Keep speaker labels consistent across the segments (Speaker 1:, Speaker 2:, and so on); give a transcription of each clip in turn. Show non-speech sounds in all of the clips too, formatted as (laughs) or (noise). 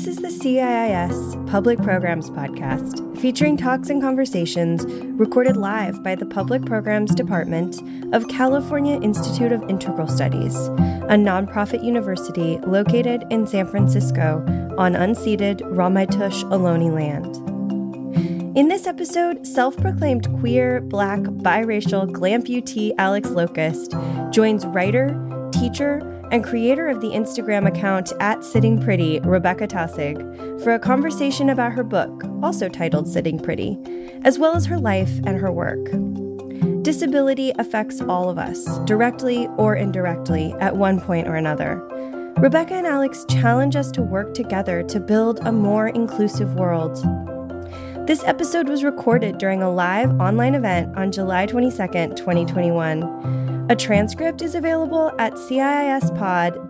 Speaker 1: This is the CIIS Public Programs Podcast, featuring talks and conversations recorded live by the Public Programs Department of California Institute of Integral Studies, a nonprofit university located in San Francisco on unceded Ramaytush Ohlone land. In this episode, self proclaimed queer, black, biracial, glamputee Alex Locust joins writer, teacher, and creator of the Instagram account at Sitting Pretty, Rebecca Taussig, for a conversation about her book, also titled Sitting Pretty, as well as her life and her work. Disability affects all of us, directly or indirectly, at one point or another. Rebecca and Alex challenge us to work together to build a more inclusive world. This episode was recorded during a live online event on July 22nd, 2021. A transcript is available at CIISpod.com.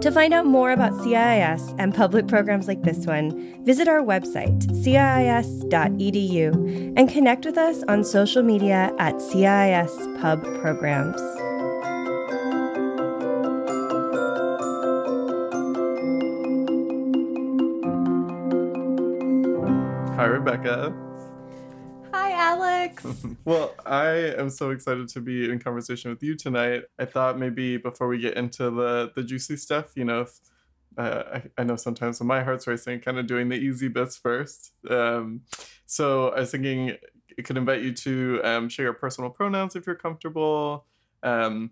Speaker 1: To find out more about CIIS and public programs like this one, visit our website, CIIS.edu, and connect with us on social media at CIIS Pub Programs.
Speaker 2: Hi, Rebecca.
Speaker 1: Alex. (laughs)
Speaker 2: well, I am so excited to be in conversation with you tonight. I thought maybe before we get into the the juicy stuff, you know, if, uh, I, I, know sometimes when my heart's racing, kind of doing the easy bits first. Um, so I was thinking it could invite you to um, share your personal pronouns if you're comfortable, um,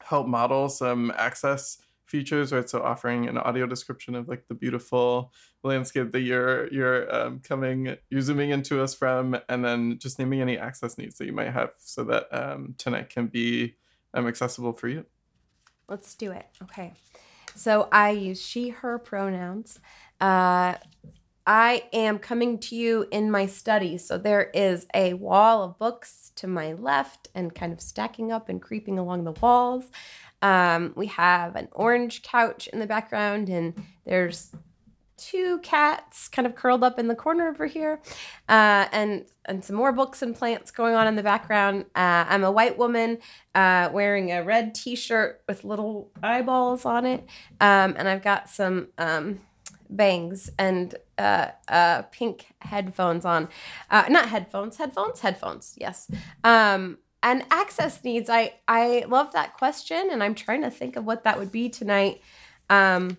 Speaker 2: help model some access features, right? So offering an audio description of like the beautiful landscape that you're you're um, coming, you're zooming into us from, and then just naming any access needs that you might have, so that um, tonight can be um, accessible for you.
Speaker 1: Let's do it. Okay. So I use she, her pronouns. Uh, I am coming to you in my study. So there is a wall of books to my left and kind of stacking up and creeping along the walls. Um, we have an orange couch in the background, and there's two cats kind of curled up in the corner over here, uh, and and some more books and plants going on in the background. Uh, I'm a white woman uh, wearing a red T-shirt with little eyeballs on it, um, and I've got some um, bangs and uh, uh, pink headphones on. Uh, not headphones, headphones, headphones. Yes. Um, and access needs i i love that question and i'm trying to think of what that would be tonight. Um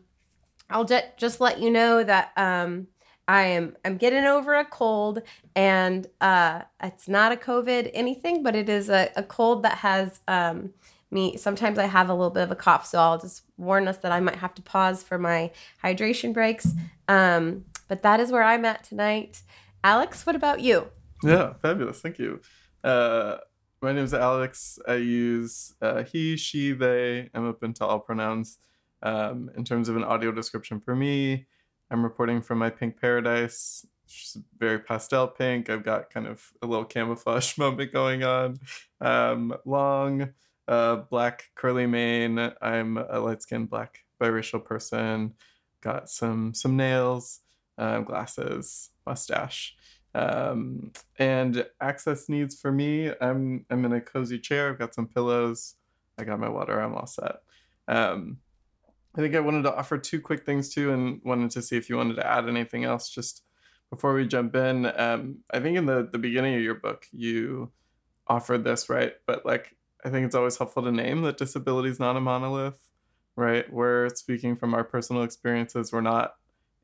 Speaker 1: i'll just just let you know that um i am i'm getting over a cold and uh it's not a covid anything but it is a, a cold that has um me sometimes i have a little bit of a cough so i'll just warn us that i might have to pause for my hydration breaks. Um but that is where i'm at tonight. Alex what about you?
Speaker 2: Yeah fabulous thank you. Uh my name is Alex. I use uh, he, she, they. I'm open to all pronouns. Um, in terms of an audio description for me, I'm reporting from my pink paradise. It's very pastel pink. I've got kind of a little camouflage (laughs) moment going on. Um, long, uh, black curly mane. I'm a light skinned black biracial person. Got some some nails, uh, glasses, mustache. Um, and access needs for me, I'm I'm in a cozy chair. I've got some pillows. I got my water. I'm all set. Um, I think I wanted to offer two quick things too, and wanted to see if you wanted to add anything else just before we jump in. Um, I think in the the beginning of your book you offered this right, but like I think it's always helpful to name that disability is not a monolith, right? We're speaking from our personal experiences. We're not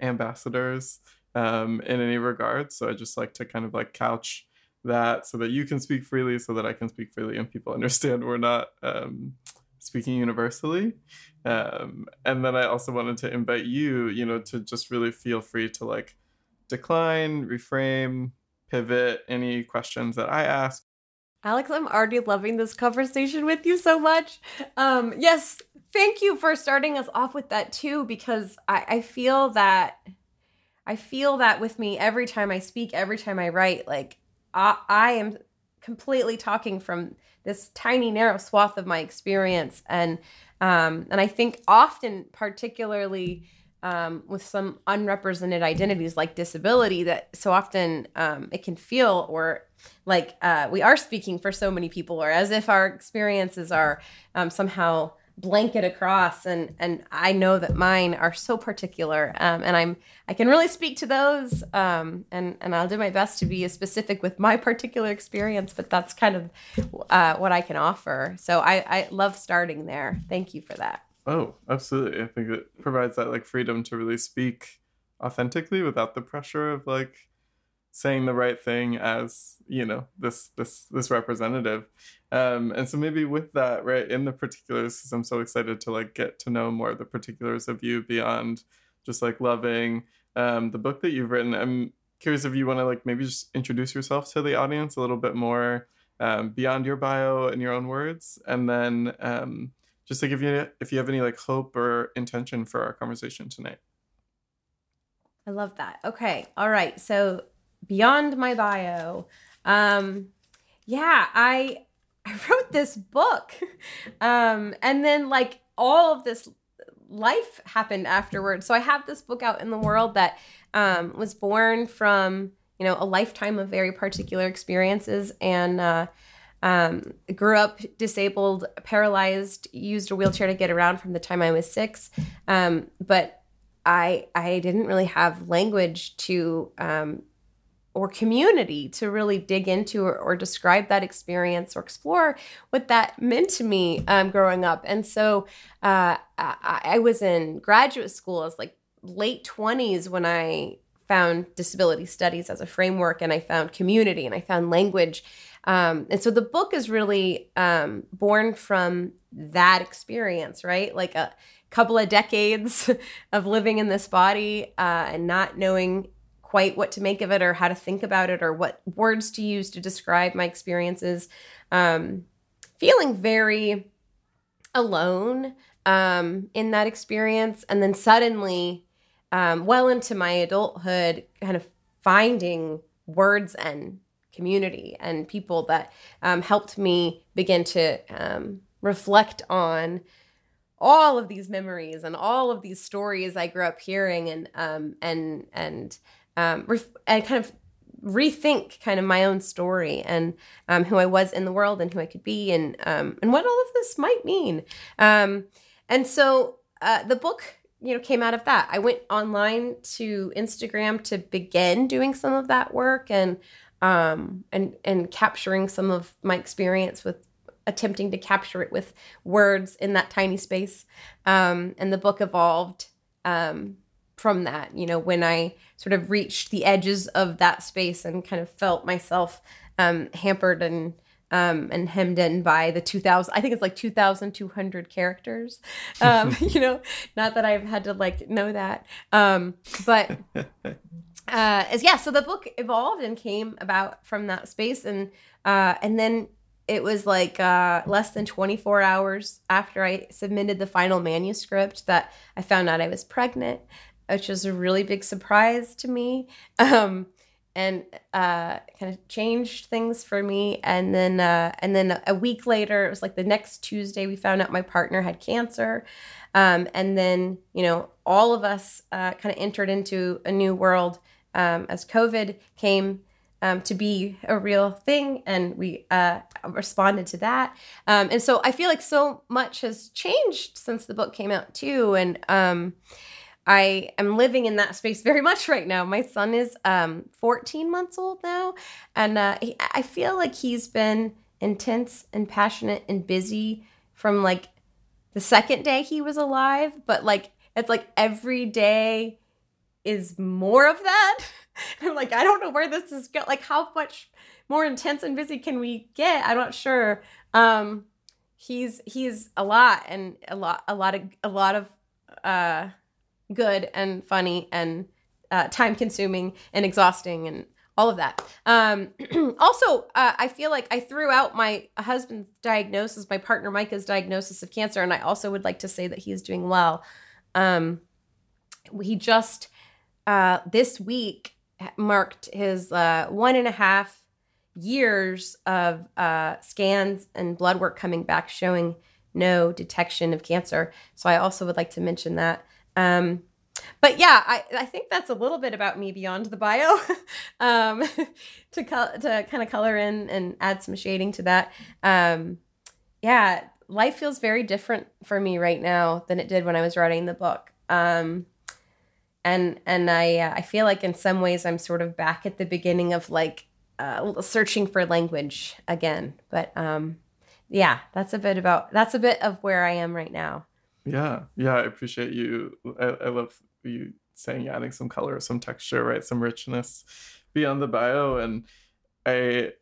Speaker 2: ambassadors um, in any regard. So I just like to kind of like couch that so that you can speak freely, so that I can speak freely, and people (laughs) understand we're not um, speaking universally. Um, and then I also wanted to invite you, you know, to just really feel free to like decline, reframe, pivot any questions that I ask.
Speaker 1: Alex, I'm already loving this conversation with you so much. Um, yes, thank you for starting us off with that too, because I, I feel that I feel that with me every time I speak, every time I write. Like I, I am completely talking from this tiny narrow swath of my experience, and um, and I think often, particularly um, with some unrepresented identities like disability, that so often um, it can feel or like uh, we are speaking for so many people, or as if our experiences are um, somehow blanket across and and i know that mine are so particular um, and i'm i can really speak to those um, and and i'll do my best to be as specific with my particular experience but that's kind of uh, what i can offer. So i i love starting there. Thank you for that.
Speaker 2: Oh absolutely. I think it provides that like freedom to really speak authentically without the pressure of like saying the right thing as you know this this this representative um and so maybe with that right in the particulars because i'm so excited to like get to know more of the particulars of you beyond just like loving um the book that you've written i'm curious if you want to like maybe just introduce yourself to the audience a little bit more um, beyond your bio and your own words and then um just like if you if you have any like hope or intention for our conversation tonight
Speaker 1: I love that. Okay. All right. So beyond my bio, um, yeah, I I wrote this book, (laughs) um, and then like all of this life happened afterwards. So I have this book out in the world that um, was born from you know a lifetime of very particular experiences and. Uh, um, grew up disabled, paralyzed, used a wheelchair to get around from the time I was six. Um, but I I didn't really have language to um, or community to really dig into or, or, describe that experience or explore what that meant to me um, growing up. And so uh, I, I, was in graduate school. I was like late 20s when I found disability studies as a framework and I found community and I found language. Um, and so the book is really um, born from that experience, right? Like a couple of decades (laughs) of living in this body uh, and not knowing quite what to make of it or how to think about it or what words to use to describe my experiences. Um, feeling very alone um, in that experience. And then suddenly, um, well into my adulthood, kind of finding words and community and people that um, helped me begin to um, reflect on all of these memories and all of these stories I grew up hearing and um, and and um, ref- and kind of rethink kind of my own story and um, who I was in the world and who I could be and um, and what all of this might mean. Um, and so uh, the book, you know, came out of that. I went online to Instagram to begin doing some of that work and um, and and capturing some of my experience with attempting to capture it with words in that tiny space. Um, and the book evolved um, from that. You know, when I sort of reached the edges of that space and kind of felt myself um, hampered and um, and hemmed in by the 2000 i think it's like 2200 characters (laughs) um, (laughs) you know not that i've had to like know that um, but (laughs) uh, as yeah so the book evolved and came about from that space and uh, and then it was like uh, less than 24 hours after i submitted the final manuscript that i found out i was pregnant which was a really big surprise to me. Um, and uh, kind of changed things for me. And then, uh, and then a week later, it was like the next Tuesday, we found out my partner had cancer. Um, and then, you know, all of us uh, kind of entered into a new world um, as COVID came um, to be a real thing, and we uh, responded to that. Um, and so I feel like so much has changed since the book came out too. And um, I am living in that space very (laughs) much right now. My son is um, 14 months old now, and uh, he, I feel like he's been intense and passionate and busy from like the second day he was alive, but like it's like every day is more of that. (laughs) I'm like, I don't know where this is going. Like, how much more intense and busy can we get? I'm not sure. Um, he's he's a lot and a lot a lot of a lot of uh good and funny and uh, time consuming and exhausting and all of that. Um, (clears throat) also, uh, I feel like I threw out my husband's diagnosis, my partner Micah's diagnosis of cancer, and I also would like to say that he is doing well. Um, he just uh, this week marked his uh, one and a half years of uh, scans and blood work coming back showing no detection of cancer. So I also would like to mention that. Um, but yeah, I, I think that's a little bit about me beyond the bio (laughs) um, (laughs) to co- to kind of color in and add some shading to that. Um, yeah, life feels very different for me right now than it did when I was writing the book. Um, and and I uh, I feel like in some ways I'm sort of back at the beginning of like uh, searching for language again. But um, yeah, that's a bit about that's a bit of where I am right now.
Speaker 2: Yeah, yeah, I appreciate you. I, I love you saying adding some color, some texture, right, some richness beyond the bio, and I.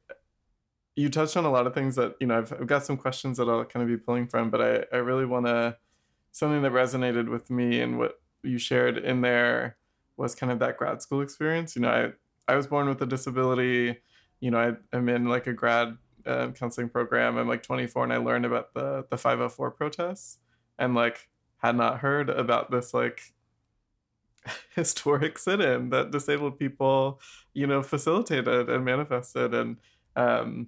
Speaker 2: You touched on a lot of things that you know. I've, I've got some questions that I'll kind of be pulling from, but I I really want to something that resonated with me and what you shared in there was kind of that grad school experience. You know, I I was born with a disability. You know, I, I'm in like a grad uh, counseling program. I'm like 24, and I learned about the the 504 protests, and like had not heard about this like (laughs) historic sit-in that disabled people, you know, facilitated and manifested. And um,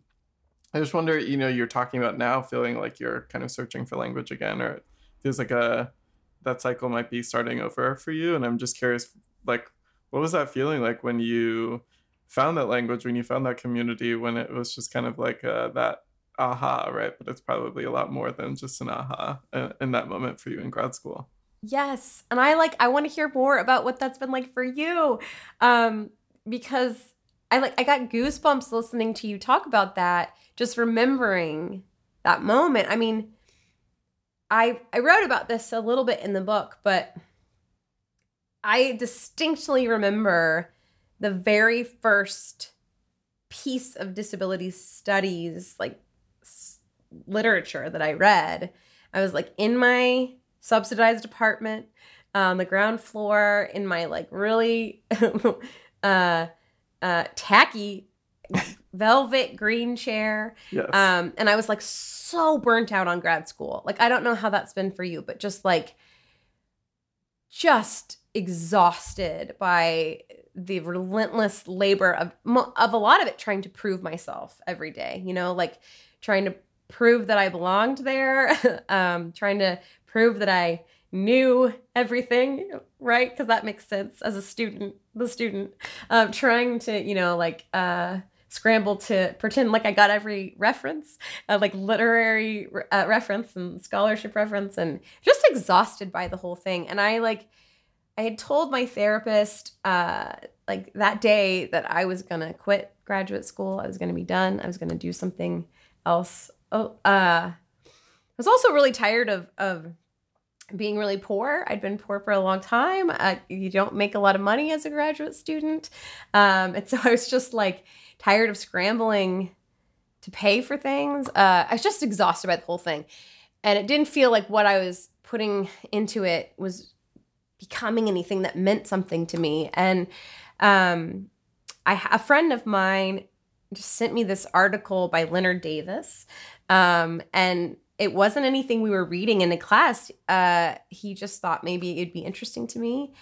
Speaker 2: I just wonder, you know, you're talking about now feeling like you're kind of searching for language again, or it feels like a that cycle might be starting over for you and i'm just curious like what was that feeling like when you found that language when you found that community when it was just kind of like uh, that aha right? But it's probably a lot more than just an aha uh, in that moment for you in grad school.
Speaker 1: Yes and i like i want to hear more about what that's been like for you um because i like i got goosebumps listening to you talk about that just remembering that moment. I mean I I wrote about this a little bit in the book, but I distinctly remember the very first piece of disability studies like literature that I read. I was like in my subsidized apartment on the ground floor in my like really (laughs) uh uh tacky velvet green chair.
Speaker 2: Yes.
Speaker 1: Um, and I was like so burnt out on grad school. Like, I don't know how that's been for you, but just like, just exhausted by the relentless labor of of a lot of it trying to prove myself every day you know like trying to prove that i belonged there (laughs) um trying to prove that i knew everything right because that makes sense as a student the student um trying to you know like uh scramble to pretend like I got every reference, uh, like literary uh, reference and scholarship reference, and just exhausted by the whole thing. And I like, I had told my therapist uh, like that day that I was gonna quit graduate school. I was gonna be done. I was gonna do something else. Oh, uh, I was also really tired of of being really poor. I'd been poor for a long time. Uh, you don't make a lot of money as a graduate student, um, and so (laughs) I was just like tired of scrambling to pay for things. Uh, I was just exhausted by the whole thing. And it didn't feel like what I was putting into it was becoming anything that meant something to me. And um, I, a friend of mine just sent me this article by Lennard Davis. Um, and it wasn't anything we were reading in the class. Uh, he just thought maybe it'd be interesting to me.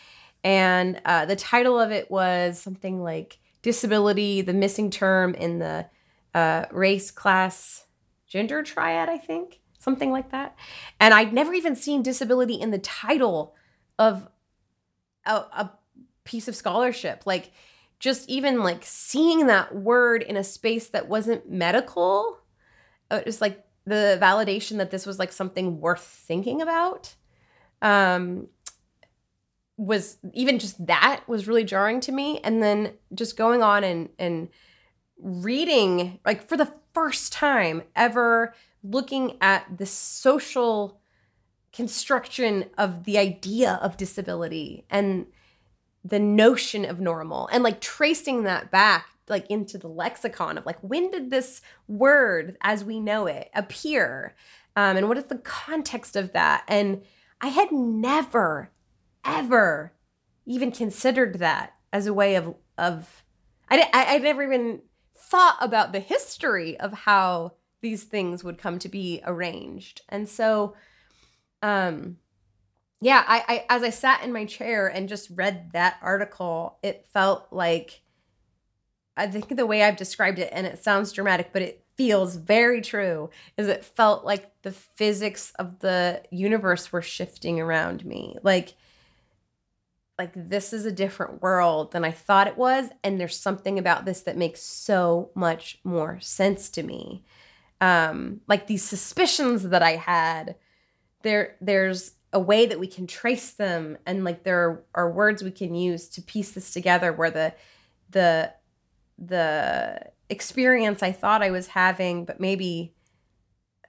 Speaker 1: And uh, the title of it was something like disability, the missing term in the uh, race, class, gender triad, I think, something like that. And I'd never even seen disability in the title of a, a piece of scholarship. Like, just even like seeing that word in a space that wasn't medical, it was like the validation that this was like something worth thinking about. Um, was even just that was really jarring to me and then just going on and and reading like for the first time ever looking at the social construction of the idea of disability and the notion of normal and like tracing that back like into the lexicon of like when did this word as we know it appear um, and what is the context of that and i had never ever even considered that as a way of of I I, I never even thought about the history of how these things would come to be arranged. And so um yeah, I, I as I sat in my chair and just read that article, it felt like I think the way I've described it, and it sounds dramatic, but it feels very true, is it felt like the physics of the universe were shifting around me. Like like this is a different world than I thought it was and there's something about this that makes so much more sense to me. um, like these suspicions that I had. There, there's a way that we can trace them, and like there are words we can use to piece this together. Where the the the experience I thought I was having, but maybe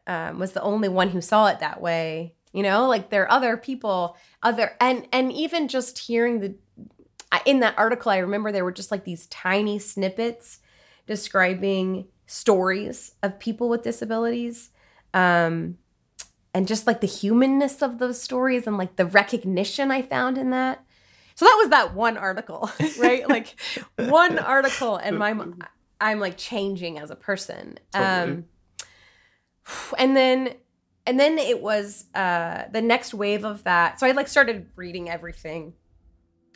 Speaker 1: um, was the only one who saw it that way. You know, like there are other people, other and and even just hearing the in that article, I remember there were just like these tiny snippets describing stories of people with disabilities. Um, and just like the humanness of those stories and like the recognition I found in that. So that was that one article, (laughs) right? like one article, and my I'm like changing as a person. Totally. Um, and then and then it was uh the next wave of that so i like started reading everything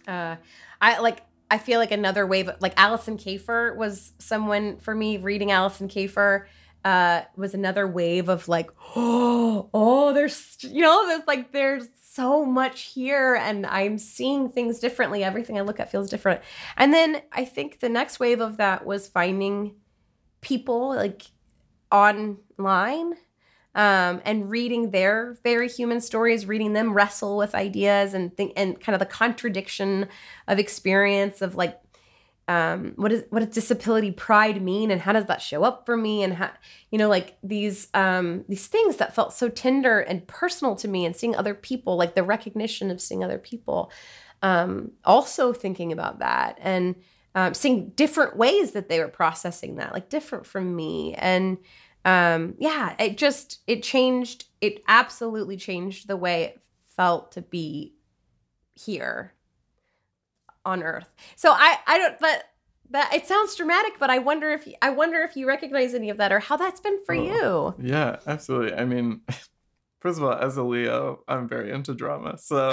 Speaker 1: uh i like i feel like another wave like Alison Kafer was someone for me reading Alison Kafer uh was another wave of like oh (gasps) oh there's you know there's like there's so much here and i'm seeing things differently. Everything i look at feels different. And then i think the next wave of that was finding people like online um, and reading their very human stories, reading them wrestle with ideas and think and kind of the contradiction of experience of like um, what is what does disability pride mean? And how does that show up for me? And how you know like these um, these things that felt so tender and personal to me and seeing other people like the recognition of seeing other people um, also thinking about that and um, seeing different ways that they were processing that like different from me. And um yeah it just it changed it absolutely changed the way it felt to be here on earth so i i don't but that it sounds dramatic but i wonder if i wonder if you recognize any of that or how that's been for oh,
Speaker 2: you yeah absolutely i mean (laughs) First of all, as a Leo, I'm very into drama. So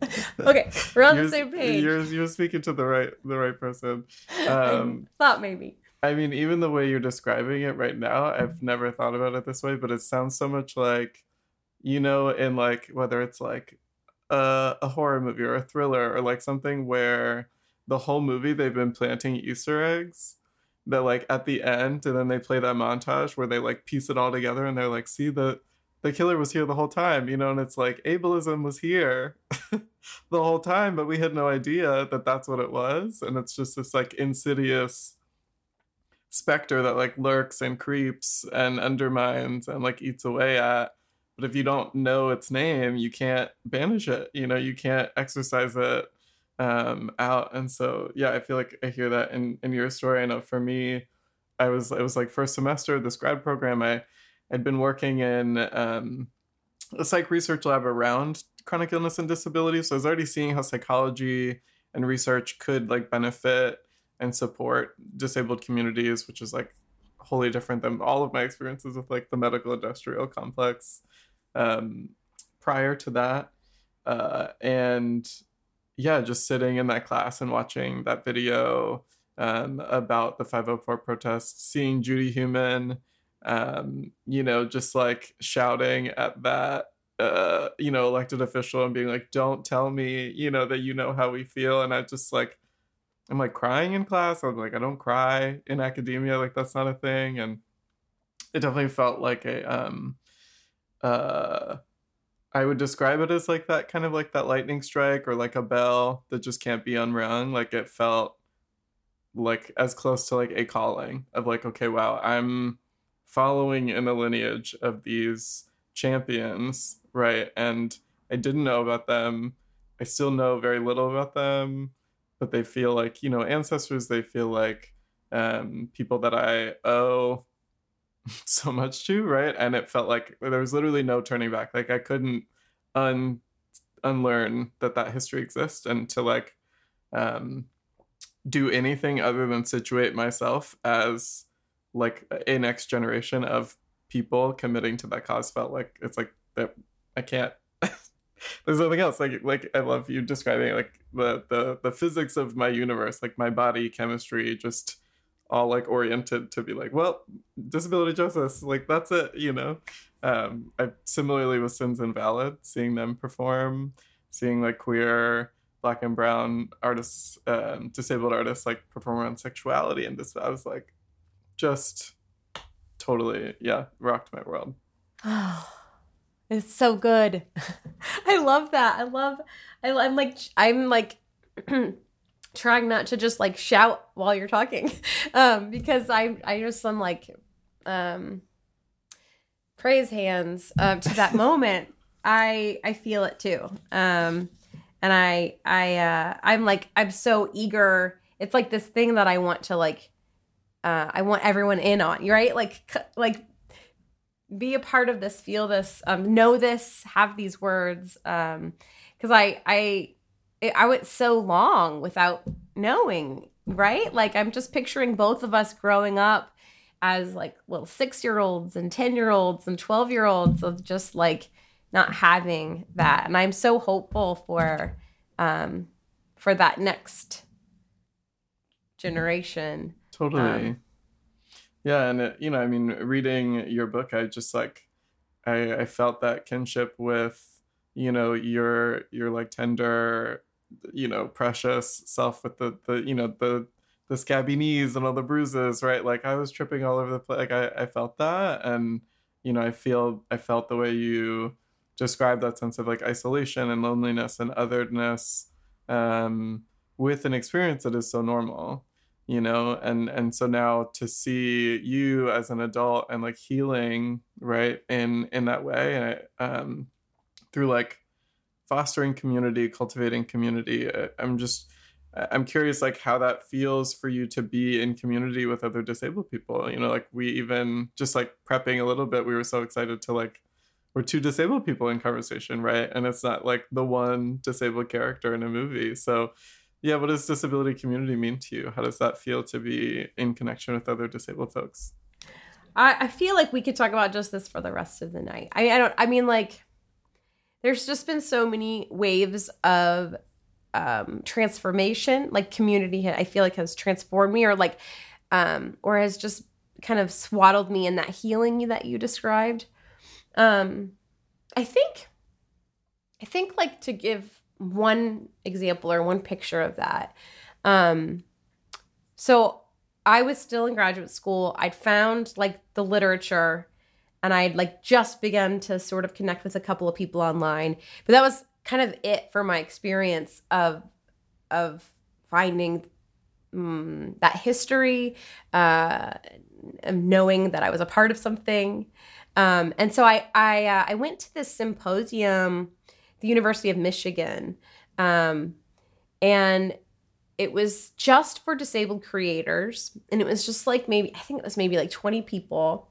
Speaker 2: (laughs)
Speaker 1: okay, we're on the same page.
Speaker 2: You're you're speaking to the right the right person. Um, (laughs)
Speaker 1: thought maybe.
Speaker 2: I mean, even the way you're describing it right now, I've never thought about it this way, but it sounds so much like, you know, in like whether it's like a, a horror movie or a thriller or like something where the whole movie they've been planting Easter eggs that like at the end and then they play that montage where they like piece it all together and they're like, see the the killer was here the whole time, you know, and it's like ableism was here (laughs) the whole time, but we had no idea that that's what it was, and it's just this like insidious specter that like lurks and creeps and undermines and like eats away at but if you don't know its name you can't banish it you know you can't exercise it um out and so yeah i feel like i hear that in in your story. I know for me i was it was like first semester of this grad program. I had been working in um a psych research lab around chronic illness and disability so i was already seeing how psychology and research could like benefit and support disabled communities, which is like wholly different than all of my experiences with like the medical industrial complex um, prior to that. Uh, and yeah, just sitting in that class and watching that video um, about the 504 protests, seeing Judy Heumann, um, you know, just like shouting at that, uh, you know, elected official and being like, don't tell me, you know, that you know how we feel. And I just like, I'm like crying in class. I was like, I don't cry in academia. Like that's not a thing. And it definitely felt like a um uh I would describe it as like that kind of like that lightning strike or like a bell that just can't be unrung. Like it felt like as close to like a calling of like, okay, wow, I'm following in the lineage of these champions, right? And I didn't know about them. I still know very little about them but they feel like you know ancestors they feel like um, people that i owe (laughs) so much to right? And it felt like there was literally no turning back. Like i couldn't un unlearn that that history exists and to like um do anything other than situate myself as like a next generation of people committing to that cause felt like it's like that i can't (laughs) there's nothing else. Like like i love you describing like the the the physics of my universe like my body chemistry just all like oriented to be like well disability justice like that's it you know um i similarly with sins invalid seeing them perform seeing like queer black and brown artists um disabled artists like perform on sexuality and this i was like just totally yeah rocked my world.
Speaker 1: Oh, (sighs) it's so good. (laughs) I love that. I love. I, I'm like I'm like (clears throat) trying not to just like shout while you're talking, (laughs) um, because I I just am like um praise hands uh, to that (laughs) moment. I I feel it too. Um, and I I uh, I'm like I'm so eager. It's like this thing that I want to like. Uh, I want everyone in on right? Like like be a part of this, feel this, um, know this, have these words. Um, because I I I went so long without knowing, right? Like I'm just picturing both of us growing up as like little six year olds and 10 year olds and 12 year olds of just like not having that. And I'm so hopeful for um for that next generation.
Speaker 2: Totally. Um, yeah, and it, you know, I mean, reading your book, I just like I I felt that kinship with you know your your like tender you know precious self with the the you know the the scabby knees and all the bruises right? Like i was tripping all over the place like i i felt that. And you know i feel i felt the way you describe that sense of like isolation and loneliness and otherness um with an experience that is so normal you know? And and so now to see you as an adult and like healing right in in that way and I, um through like fostering community, cultivating community. I'm just I'm curious like how that feels for you to be in community with other disabled people. You know, like we even just like prepping a little bit, we were so excited to like we're two disabled people in conversation, right? And it's not like the one disabled character in a movie. So yeah, what does disability community mean to you? How does that feel to be in connection with other disabled folks?
Speaker 1: I, I feel like we could talk about just this for the rest of the night. I, I don't I mean like there's just been so many waves of um, transformation like community i feel like has transformed me or like um, or has just kind of swaddled me in that healing that you described. Um, i think i think like to give one example or one picture of that um, so i was still in graduate school. I'd found like the literature and I'd like just begun to sort of connect with a couple of people online. But that was kind of it for my experience of of finding um, that history, uh, knowing that I was a part of something. Um, and so I I, uh, I went to this symposium, the University of Michigan, um, and it was just for disabled creators, and it was just like maybe I think it was maybe like twenty people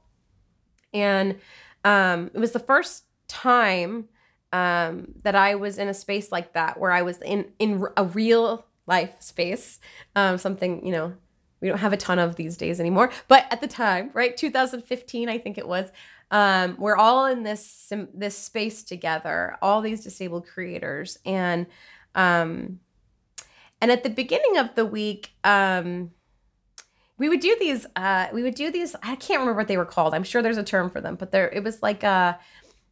Speaker 1: and um, it was the first time um, that I was in a space like that where I was in in a real life space. Um, something you know we don't have a ton of these days anymore, but at the time, right, 2015, I think it was. Um, we're all in this this space together, all these disabled creators, and um, and at the beginning of the week, um, we would do these uh we would do these i can't remember what they were called. I'm sure there's a term for them but there it was like a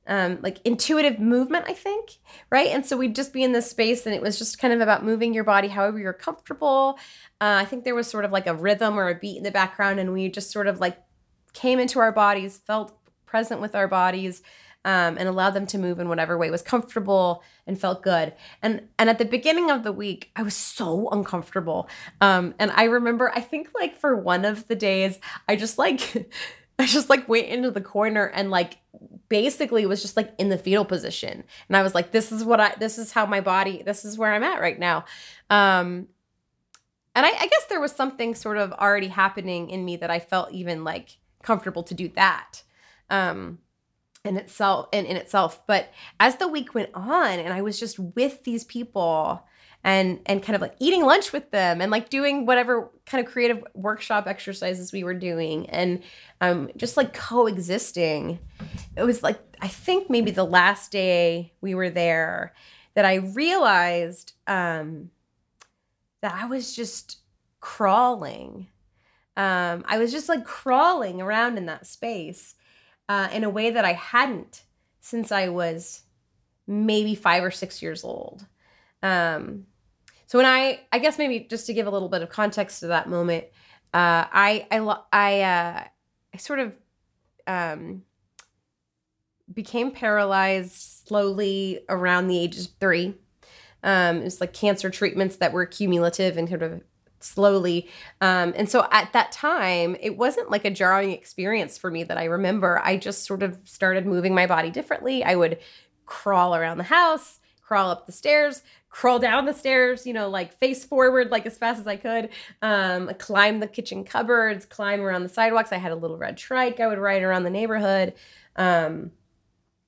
Speaker 1: um like intuitive movement i think right? And so we'd just be in this space and it was just kind of about moving your body however you're comfortable. Uh, i think there was sort of like a rhythm or a beat in the background and we just sort of like came into our bodies felt present with our bodies um, and allowed them to move in whatever way was comfortable and felt good. And and at the beginning of the week, I was so uncomfortable. Um, and I remember, I think like for one of the days, I just like. (laughs) I just like went into the corner and like basically was just like in the fetal position. And I was like, this is what I, this is how my body, this is where I'm at right now. Um, and I, I guess there was something sort of already happening in me that I felt even like comfortable to do that. Um, in itself in, in itself. But as the week went on and i was just with these people and and kind of like eating lunch with them and like doing whatever kind of creative workshop exercises we were doing and um just like coexisting it was like i think maybe the last day we were there that i realized um that i was just crawling. Um i was just like crawling around in that space uh, in a way that I hadn't since I was maybe five or six years old. Um, so when I, I guess maybe just to give a little bit of context to that moment, uh, I, I, I, uh, I sort of um, became paralyzed slowly around the age of three. Um, it was like cancer treatments that were cumulative and kind of slowly. Um, and so at that time, it wasn't like a jarring experience for me that I remember. I just sort of started moving my body differently. I would crawl around the house, crawl up the stairs, crawl down the stairs, you know, like face forward, like as fast as I could, um, climb the kitchen cupboards, climb around the sidewalks. I had a little red trike I would ride around the neighborhood. Um,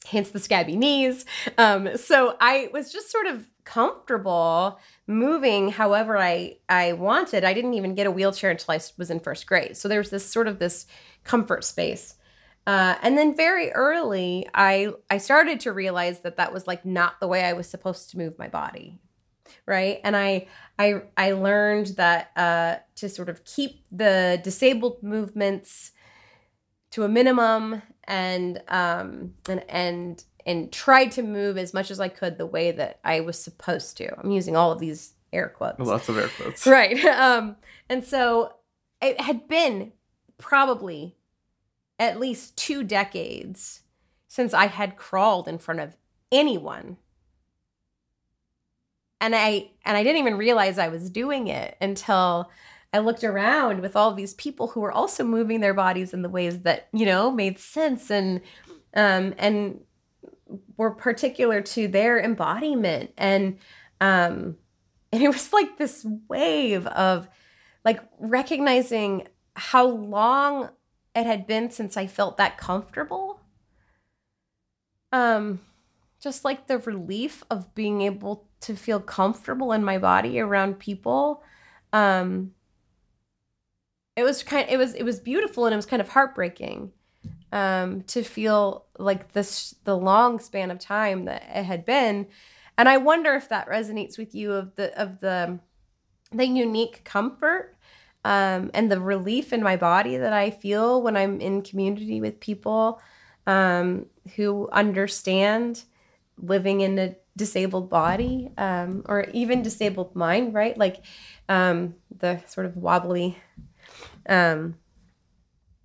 Speaker 1: hence the scabby knees. Um, so I was just sort of comfortable moving however I I wanted. I didn't even get a wheelchair until I was in first grade. So there was this sort of this comfort space. Uh, and then very early, I I started to realize that that was like not the way I was supposed to move my body, right? And I I I learned that uh, to sort of keep the disabled movements to a minimum and um and and and tried to move as much as I could the way that I was supposed to. I'm using all of these air quotes.
Speaker 2: Lots of air quotes.
Speaker 1: Right. (laughs) Um, and so it had been probably at least two decades since I had crawled in front of anyone. And I and I didn't even realize I was doing it until I looked around with all these people who were also moving their bodies in the ways that, you know, made sense and um and were particular to their embodiment and um and it was like this wave of like recognizing how long it had been since I felt that comfortable. Um, just like the relief of being able to feel comfortable in my body around people. Um, it was kind it was it was beautiful and it was kind of heartbreaking um, to feel like this the long span of time that it had been and i wonder if that resonates with you of the of the the unique comfort um, and the relief in my body that I feel when I'm in community with people um, who understand living in a disabled body um, or even disabled mind, right? Like um, the sort of wobbly um,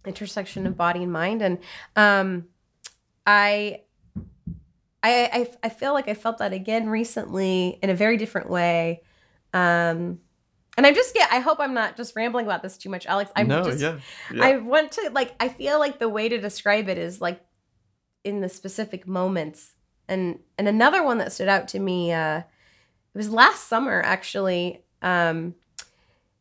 Speaker 1: intersection of body and mind. And um, I, I, I, I feel like I felt that again recently in a very different way. Um, and I'm just get. I hope I'm not just rambling about this too much, Alex. I'm
Speaker 2: no,
Speaker 1: just.
Speaker 2: yeah, yeah.
Speaker 1: I want to like. I feel like the way to describe it is like in the specific moments. And and another one that stood out to me. Uh, it was last summer actually. Um,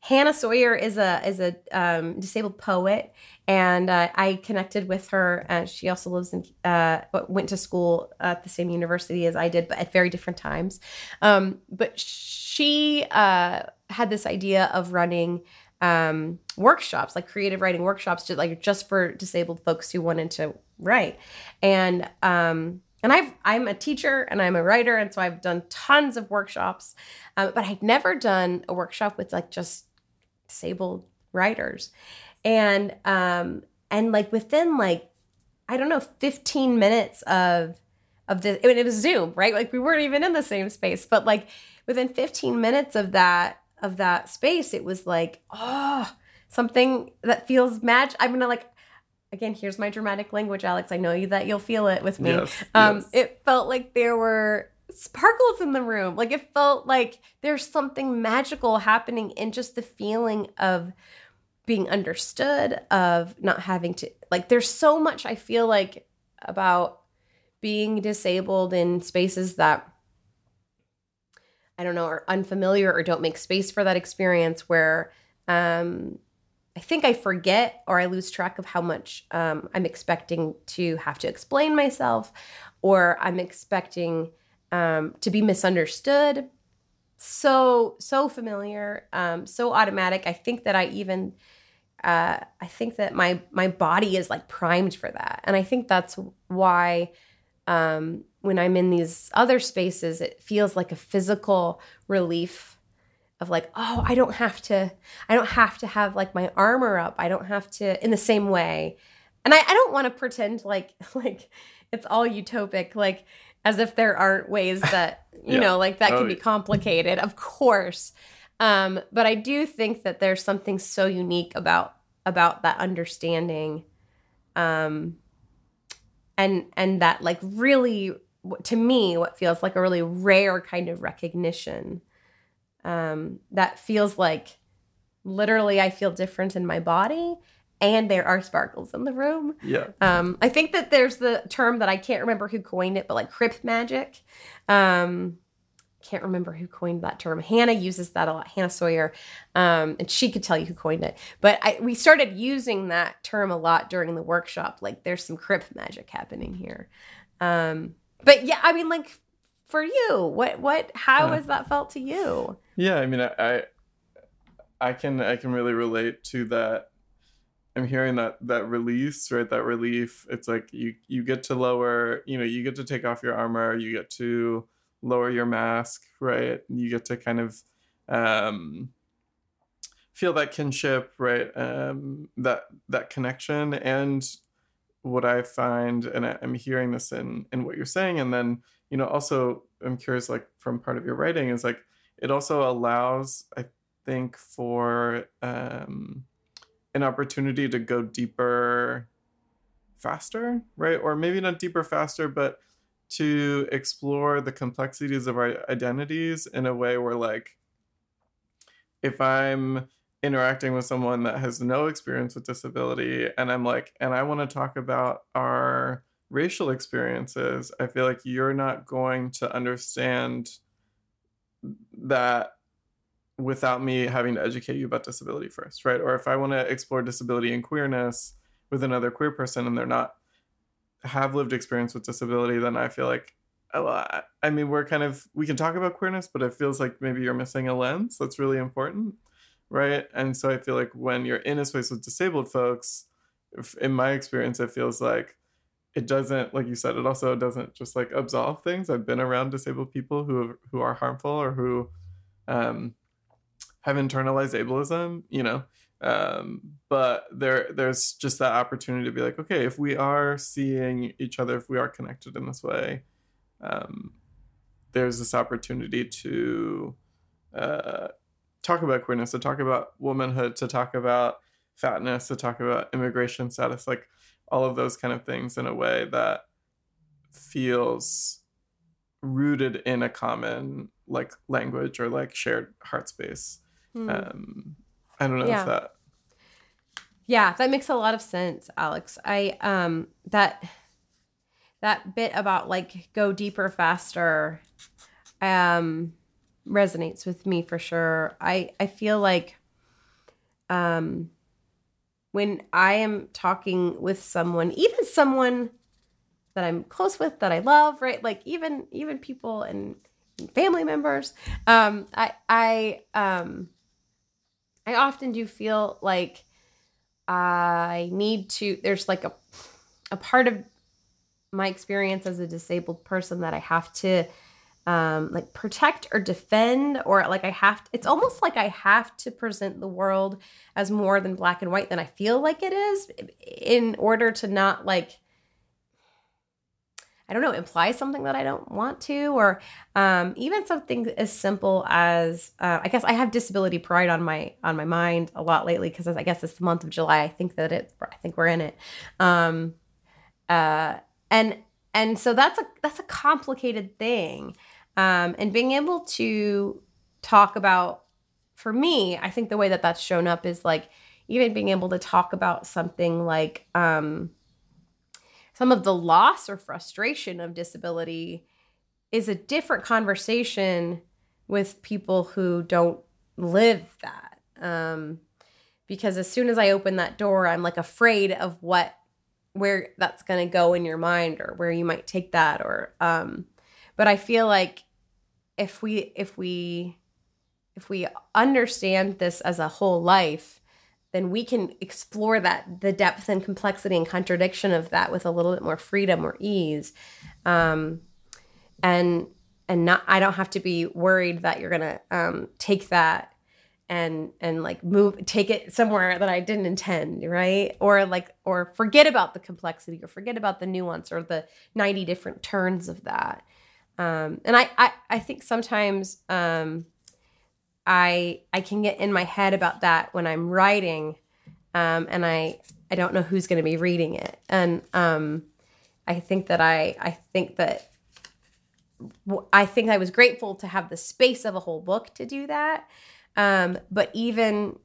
Speaker 1: Hannah Soyer is a is a um, disabled poet, and uh, I connected with her. Uh, she also lives in uh, went to school at the same university as I did, but at very different times. Um, but she uh, had this idea of running um, workshops, like creative writing workshops, just like just for disabled folks who wanted to write. And um, and I've I'm a teacher and I'm a writer, and so I've done tons of workshops, uh, but I'd never done a workshop with like just disabled writers, and um and like within like I don't know 15 minutes of of this I mean, it was Zoom, right? Like we weren't even in the same space, but like within 15 minutes of that of that space, it was like, oh, something that feels magic. I'm gonna like again, here's my dramatic language, Alex. I know you that you'll feel it with me.
Speaker 2: Yes,
Speaker 1: um,
Speaker 2: yes.
Speaker 1: it felt like there were sparkles in the room. Like it felt like there's something magical happening in just the feeling of being understood, of not having to like there's so much I feel like about being disabled in spaces that I don't know, are unfamiliar or don't make space for that experience where um, I think I forget or I lose track of how much um, I'm expecting to have to explain myself or I'm expecting um, to be misunderstood. So, so familiar, um, so automatic. I think that I even, uh, I think that my my body is like primed for that, and I think that's why um, when I'm in these other spaces, it feels like a physical relief of like, oh, I don't have to, I don't have to have like my armor up. I don't have to in the same way. And I, I don't want to pretend like (laughs) like it's all utopic, like as if there aren't ways that, (laughs) you
Speaker 2: Yeah.
Speaker 1: know, like that
Speaker 2: Oh,
Speaker 1: can be complicated, of course. Um, but I do think that there's something so unique about about that understanding um and and that like really to me what feels like a really rare kind of recognition um, that feels like literally I feel different in my body and there are sparkles in the room.
Speaker 2: Yeah.
Speaker 1: Um, I think that there's the term that I can't remember who coined it, but like crip magic. Um, can't remember who coined that term. Hannah uses that a lot, Hannah Soyer, um, and she could tell you who coined it. But I, we started using that term a lot during the workshop. Like, there's some crip magic happening here. Um, but yeah, I mean, like for you, what, what, how has that felt to you?
Speaker 2: Yeah, I mean, I, I, I can, I can really relate to that I'm hearing that that release, right? That relief. It's like you you get to lower, you know, you get to take off your armor, you get to lower your mask, right? You get to kind of um, feel that kinship, right? Um, that that connection, and what I find, and I, I'm hearing this in in what you're saying, and then you know, also I'm curious, like from part of your writing, is like it also allows, I think, for um, an opportunity to go deeper faster, right? Or maybe not deeper faster, but to explore the complexities of our identities in a way where, like, if I'm interacting with someone that has no experience with disability and I'm like, and I want to talk about our racial experiences, I feel like you're not going to understand that without me having to educate you about disability first, right? Or if I want to explore disability and queerness with another queer person and they're not have lived experience with disability, then I feel like, oh, I, I mean, we're kind of we can talk about queerness, but it feels like maybe you're missing a lens that's really important, right? And so I feel like when you're in a space with disabled folks, if, in my experience, it feels like it doesn't, like you said, it also doesn't just like absolve things. I've been around disabled people who who are harmful or who um, have internalized ableism, you know. Um, but there there's just that opportunity to be like, okay, if we are seeing each other, if we are connected in this way, um, there's this opportunity to uh, talk about queerness, to talk about womanhood, to talk about fatness, to talk about immigration status, like all of those kind of things in a way that feels rooted in a common like language or like shared heart space Hmm. Um, I don't know yeah. if that.
Speaker 1: Yeah, that makes a lot of sense, Alex. I um that that bit about like go deeper faster um resonates with me for sure. I I feel like um when I am talking with someone, even someone that I'm close with that I love, right? Like even even people and family members, um I I um I often do feel like I need to, there's like a, a part of my experience as a disabled person that I have to um, like protect or defend, or like I have to, it's almost like I have to present the world as more than black and white than I feel like it is in order to not like I don't know, imply something that I don't want to, or um, even something as simple as uh, I guess I have disability pride on my on my mind a lot lately because I guess it's the month of July. I think that it, I think we're in it, um, uh, and and so that's a that's a complicated thing, um, and being able to talk about, for me, I think the way that that's shown up is like even being able to talk about something like. Um, some of the loss or frustration of disability is a different conversation with people who don't live that. Um, because as soon as I open that door, I'm like afraid of what where that's going to go in your mind or where you might take that or um but I feel like if we if we if we understand this as a whole life then we can explore that the depth and complexity and contradiction of that with a little bit more freedom or ease. Um, and and not i don't have to be worried that you're gonna um, take that and and like move take it somewhere that i didn't intend right? Or like or forget about the complexity or forget about the nuance or the 90 different turns of that. Um, and I, I i think sometimes um, I I can get in my head about that when I'm writing, um, and I I don't know who's going to be reading it, and um, I think that I I think that I think I was grateful to have the space of a whole book to do that. Um, but even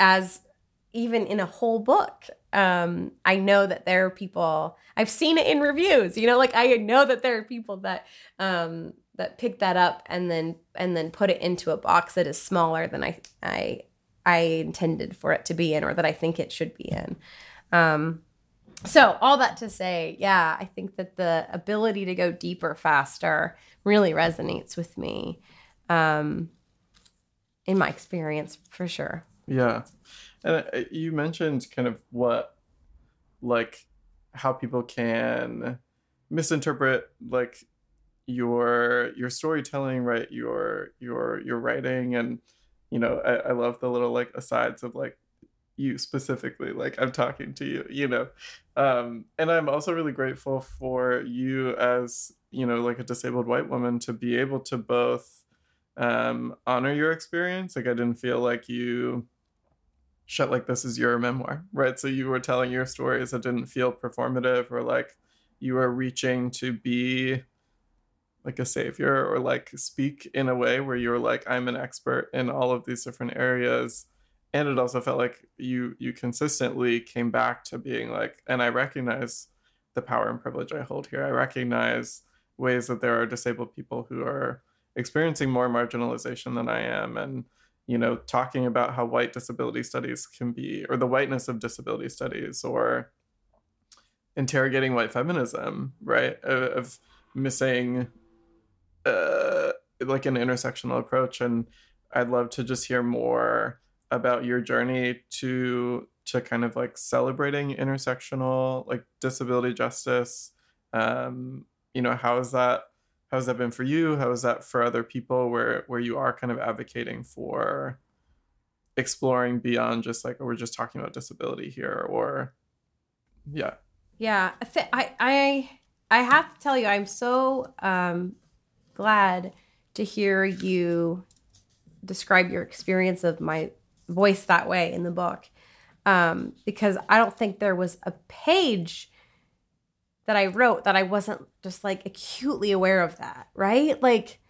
Speaker 1: as even in a whole book, um, I know that there are people. I've seen it in reviews. You know, like I know that there are people that um, that pick that up and then and then put it into a box that is smaller than I I I intended for it to be in or that I think it should be in. Um, so all that to say, yeah, I think that the ability to go deeper faster really resonates with me. Um, in my experience, for sure.
Speaker 2: Yeah, and uh, you mentioned kind of what, like, how people can misinterpret like your your storytelling, right? Your your your writing, and you know, I, I love the little like asides of like you specifically like i'm talking to you you know um and i'm also really grateful for you as you know like a disabled white woman to be able to both um honor your experience like i didn't feel like you shut like this is your memoir right so you were telling your stories that didn't feel performative or like you were reaching to be like a savior or like speak in a way where you're like i'm an expert in all of these different areas. And it also felt like you you consistently came back to being like and i recognize the power and privilege i hold here. I recognize ways that there are disabled people who are experiencing more marginalization than i am and you know talking about how white disability studies can be or the whiteness of disability studies or interrogating white feminism right? Of, of missing uh, like an intersectional approach and i'd love to just hear more about your journey to to kind of like celebrating intersectional like disability justice. Um you know how is that how has that been for you? How is that for other people where where you are kind of advocating for exploring beyond just like oh, we're just talking about disability here or yeah.
Speaker 1: Yeah i i i have to tell you i'm so um glad to hear you describe your experience of my voice that way in the book um, because I don't think there was a page that I wrote that I wasn't just like acutely aware of that, right? Like,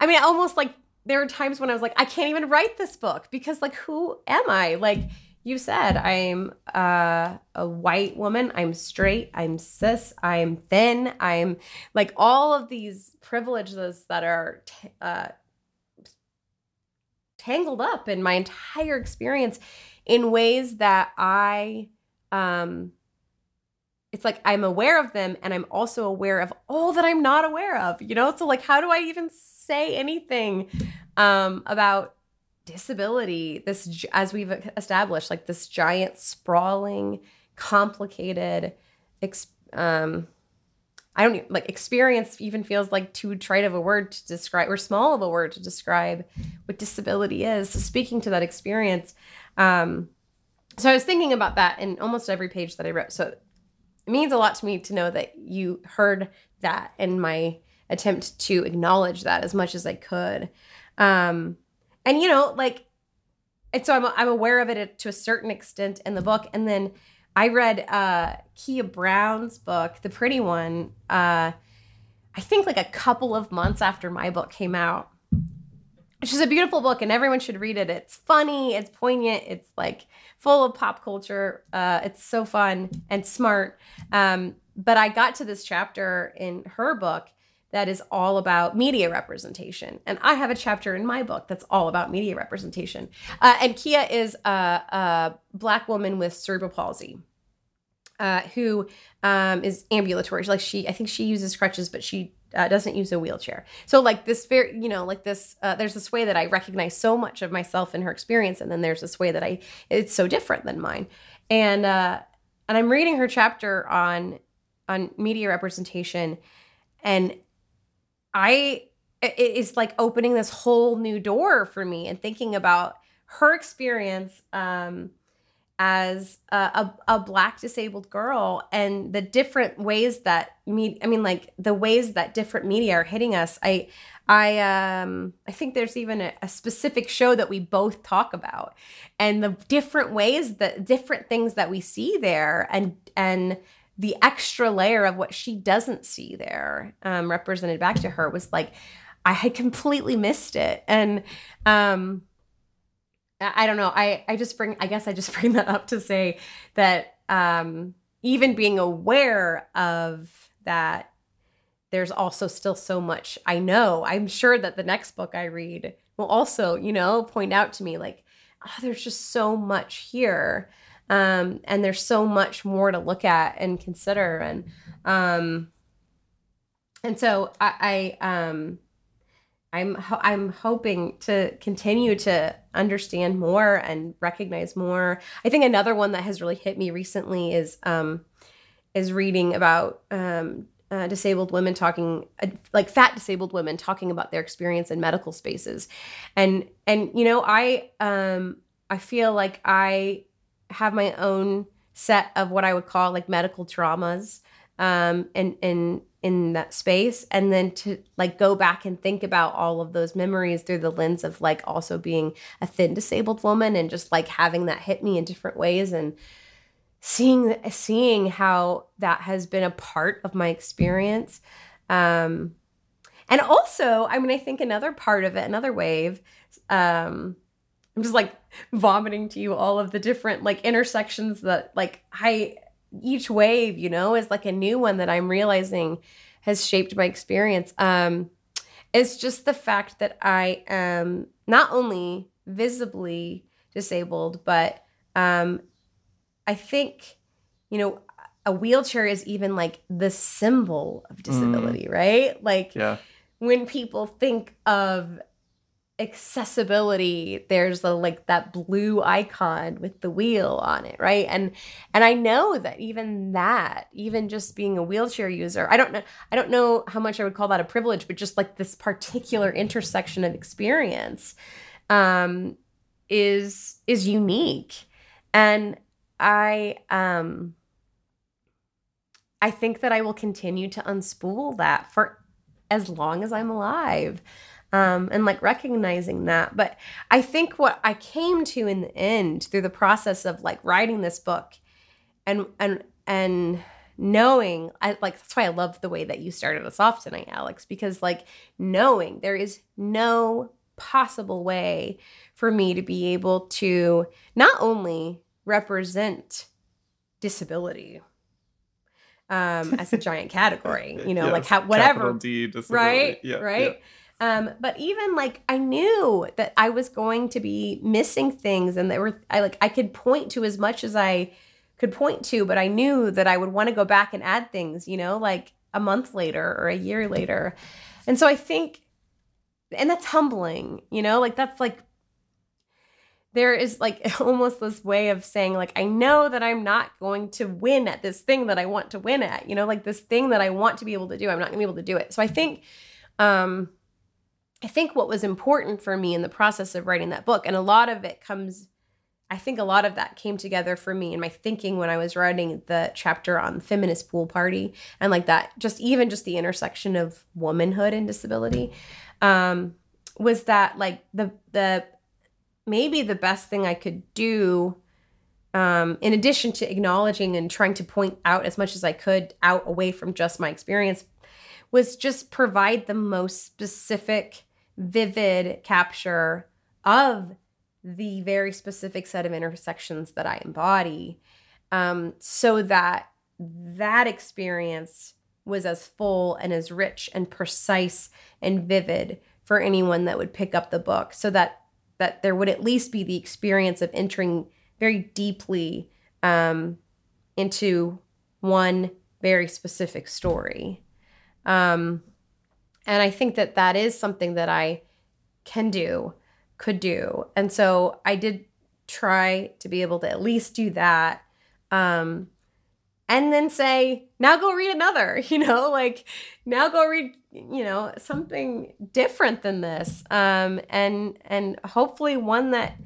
Speaker 1: I mean, almost like there were times when I was like, I can't even write this book because, like, who am I? Like, you said, I'm uh, a white woman, I'm straight, I'm cis, I'm thin, I'm like all of these privileges that are t- uh, tangled up in my entire experience in ways that I um it's like I'm aware of them and I'm also aware of all that I'm not aware of, you know? So like how do I even say anything um about disability this as we've established like this giant sprawling complicated um I don't even, like experience even feels like too trite of a word to describe or small of a word to describe what disability is. So speaking to that experience, um, so I was thinking about that in almost every page that I wrote. So it means a lot to me to know that you heard that in my attempt to acknowledge that as much as I could. Um, and you know, like, and so I'm I'm aware of it to a certain extent in the book, and then I read uh, Keah Brown's book, The Pretty One, uh, I think like a couple of months after my book came out, which is a beautiful book and everyone should read it. It's funny, it's poignant, it's like full of pop culture. Uh, it's so fun and smart. Um, but I got to this chapter in her book that is all about media representation. And I have a chapter in my book that's all about media representation. Uh, and Keah is a, a, black woman with cerebral palsy. Uh, who um, is ambulatory? Like she, I think she uses crutches, but she uh, doesn't use a wheelchair. So like this very, you know, like this, uh, there's this way that I recognize so much of myself in her experience, and then there's this way that I, it's so different than mine. And uh, and I'm reading her chapter on on media representation, and I it is like opening this whole new door for me and thinking about her experience um, as a, a, a, black disabled girl and the different ways that me I mean like the ways that different media are hitting us. I I um I think there's even a, a specific show that we both talk about and the different ways that different things that we see there and and the extra layer of what she doesn't see there um, represented back to her was like I had completely missed it. And um, I don't know. I, I just bring, I guess I just (laughs) bring that up to say that um, even being aware of that, there's also still so much I know. I'm sure that the next book I read will also, you know, point out to me like, oh, there's just so much here. Um, and there's so much more to look at and consider. And, um, and so I, I um, I'm I'm hoping to continue to understand more and recognize more. I think another one that has really hit me recently is um, is reading about um, uh, disabled women talking uh, like fat disabled women talking about their experience in medical spaces, and and you know I um, I feel like I have my own set of what I would call like medical traumas um, and in in that space. And then to like go back and think about all of those memories through the lens of like also being a thin disabled woman and just like having that hit me in different ways and seeing seeing how that has been a part of my experience. Um and also i mean i think another part of it another wave um i'm just like vomiting to you all of the different like intersections that like i each wave, you know, is like a new one that I'm realizing has shaped my experience. Um, it's just the fact that I am not only visibly disabled, but um, I think, you know, a wheelchair is even like the symbol of disability, mm. right? Like yeah. when people think of accessibility there's the like that blue icon with the wheel on it right? And and i know that even that even just being a wheelchair user i don't know i don't know how much i would call that a privilege but just like this particular intersection of experience um is is unique. And i um i think that i will continue to unspool that for as long as i'm alive um, and like recognizing that. But I think what I came to in the end through the process of like writing this book and and and knowing I like that's why I love the way that you started us off tonight, Alex, because like knowing there is no possible way for me to be able to not only represent disability um as a giant category you know (laughs) yes, like how whatever
Speaker 2: D,
Speaker 1: right? Yeah, right? yeah um, but even like I knew that I was going to be missing things and there were I like I could point to as much as I could point to, but I knew that I would want to go back and add things, you know, like a month later or a year later. And so I think and that's humbling, you know, like that's like there is like (laughs) almost this way of saying like I know that I'm not going to win at this thing that I want to win at, you know, like this thing that I want to be able to do, I'm not going to be able to do it. So I think um I think what was important for me in the process of writing that book, and a lot of it comes, I think a lot of that came together for me in my thinking when I was writing the chapter on feminist pool party and like that, just even just the intersection of womanhood and disability, um, was that like the the maybe the best thing I could do um, in addition to acknowledging and trying to point out as much as I could out away from just my experience, was just provide the most specific vivid capture of the very specific set of intersections that I embody um, so that that experience was as full and as rich and precise and vivid for anyone that would pick up the book so that that there would at least be the experience of entering very deeply um, into one very specific story. Um, and I think that that is something that I can do, could do. And so I did try to be able to at least do that. Um, and then say, now go read another, (laughs) you know, like now go read, you know, something different than this. Um, and, and hopefully one that,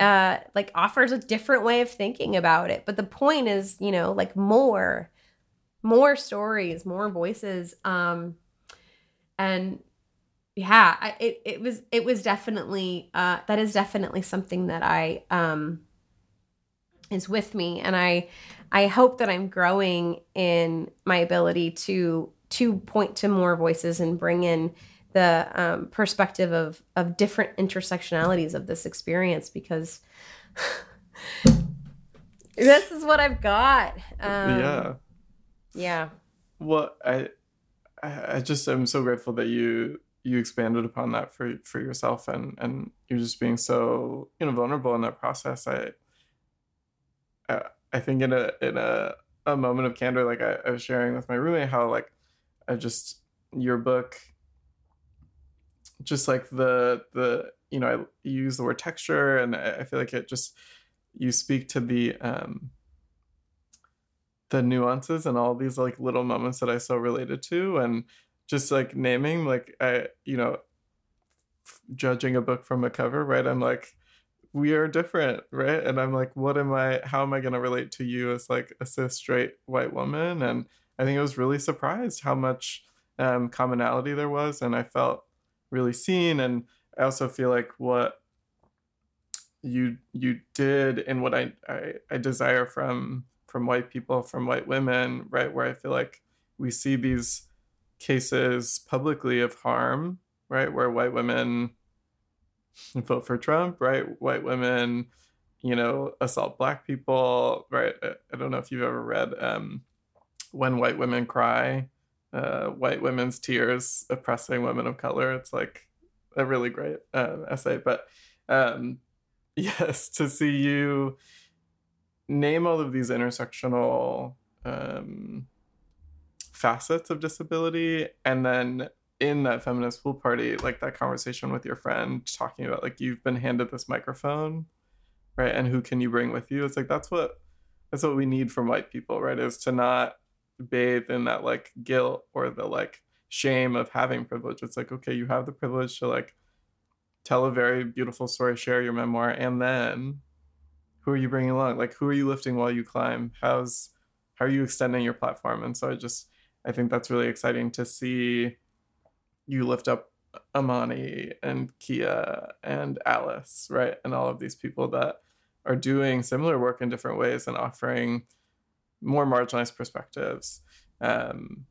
Speaker 1: uh, like offers a different way of thinking about it. But the point is, you know, like more, more stories, more voices. Um, and yeah, I, it it was it was definitely uh, that is definitely something that I um, is with me and I I hope that I'm growing in my ability to to point to more voices and bring in the um, perspective of of different intersectionalities of this experience because (laughs) this is what I've got. Um,
Speaker 2: yeah.
Speaker 1: Yeah.
Speaker 2: Well, I I just am so grateful that you you expanded upon that for for yourself and and you're just being so you know vulnerable in that process. I I, I think in a in a a moment of candor, like I, I was sharing with my roommate, how like I just your book, just like the the you know I use the word texture, and I, I feel like it just you speak to the um the nuances and all these like little moments that I so related to, and just like naming like I you know judging a book from a cover, right? I'm like we are different, right? And I'm like, what am I, how am I going to relate to you as like a cis straight white woman? And I think I was really surprised how much um, commonality there was. And I felt really seen. And I also feel like what you you did and what I, I, I desire from from white people, from white women, right? Where I feel like we see these cases publicly of harm, right? Where white women vote for Trump, right? White women, you know, assault black people, right? I don't know if you've ever read um, When White Women Cry, uh, White Women's Tears Oppressing Women of Color. It's like a really great uh, essay. But um, (laughs) yes, to see you name all of these intersectional um, facets of disability and then in that feminist pool party, like that conversation with your friend talking about like you've been handed this microphone, right? And who can you bring with you? It's like that's what that's what we need from white people, right? Is to not bathe in that like guilt or the like shame of having privilege. It's like, okay, you have the privilege to like tell a very beautiful story, share your memoir, and then who are you bringing along? Like who are you lifting while you climb? How's how are you extending your platform? And so I just I think that's really exciting to see you lift up Amani and Keah and Alice, right? And all of these people that are doing similar work in different ways and offering more marginalized perspectives. Um,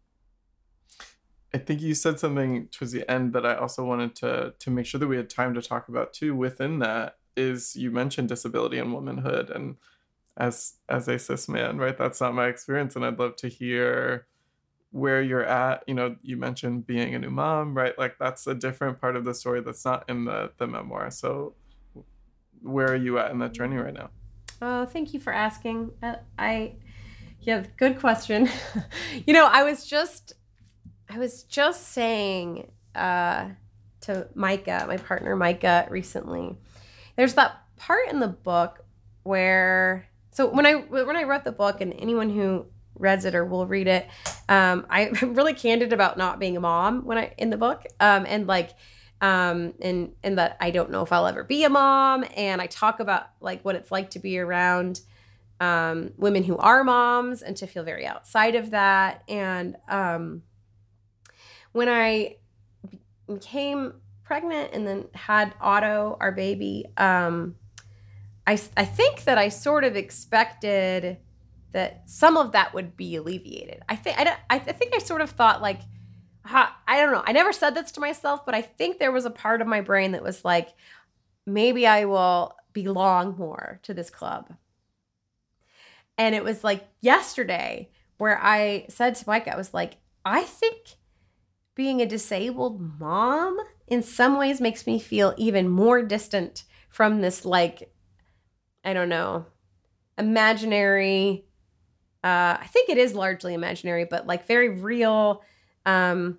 Speaker 2: I think you said something towards the end that I also wanted to to make sure that we had time to talk about too. Within that is you mentioned disability and womanhood, and as as a cis man, right? That's not my experience, and I'd love to hear where you're at. You know you mentioned being a new mom right? Like that's a different part of the story that's not in the the memoir. So where are you at in that journey right now?
Speaker 1: Oh thank you for asking. Uh, i yeah good question. (laughs) You know i was just i was just saying uh to micah my partner micah recently there's that part in the book where so when i when i wrote the book and anyone who reads it or will read it. Um, (laughs) I, am really candid about not being a mom when I in the book, um, and like, um, and and that I don't know if I'll ever be a mom, and I talk about like what it's like to be around um, women who are moms and to feel very outside of that. And um, when I became pregnant and then had Otto, our baby, um, I I think that I sort of expected that some of that would be alleviated. I think I, I think I sort of thought like I don't know. I never said this to myself, but I think there was a part of my brain that was like maybe I will belong more to this club. And it was like yesterday where I said to Mike I was like I think being a disabled mom in some ways makes me feel even more distant from this like I don't know imaginary uh, I think it is largely imaginary, but like very real. Um,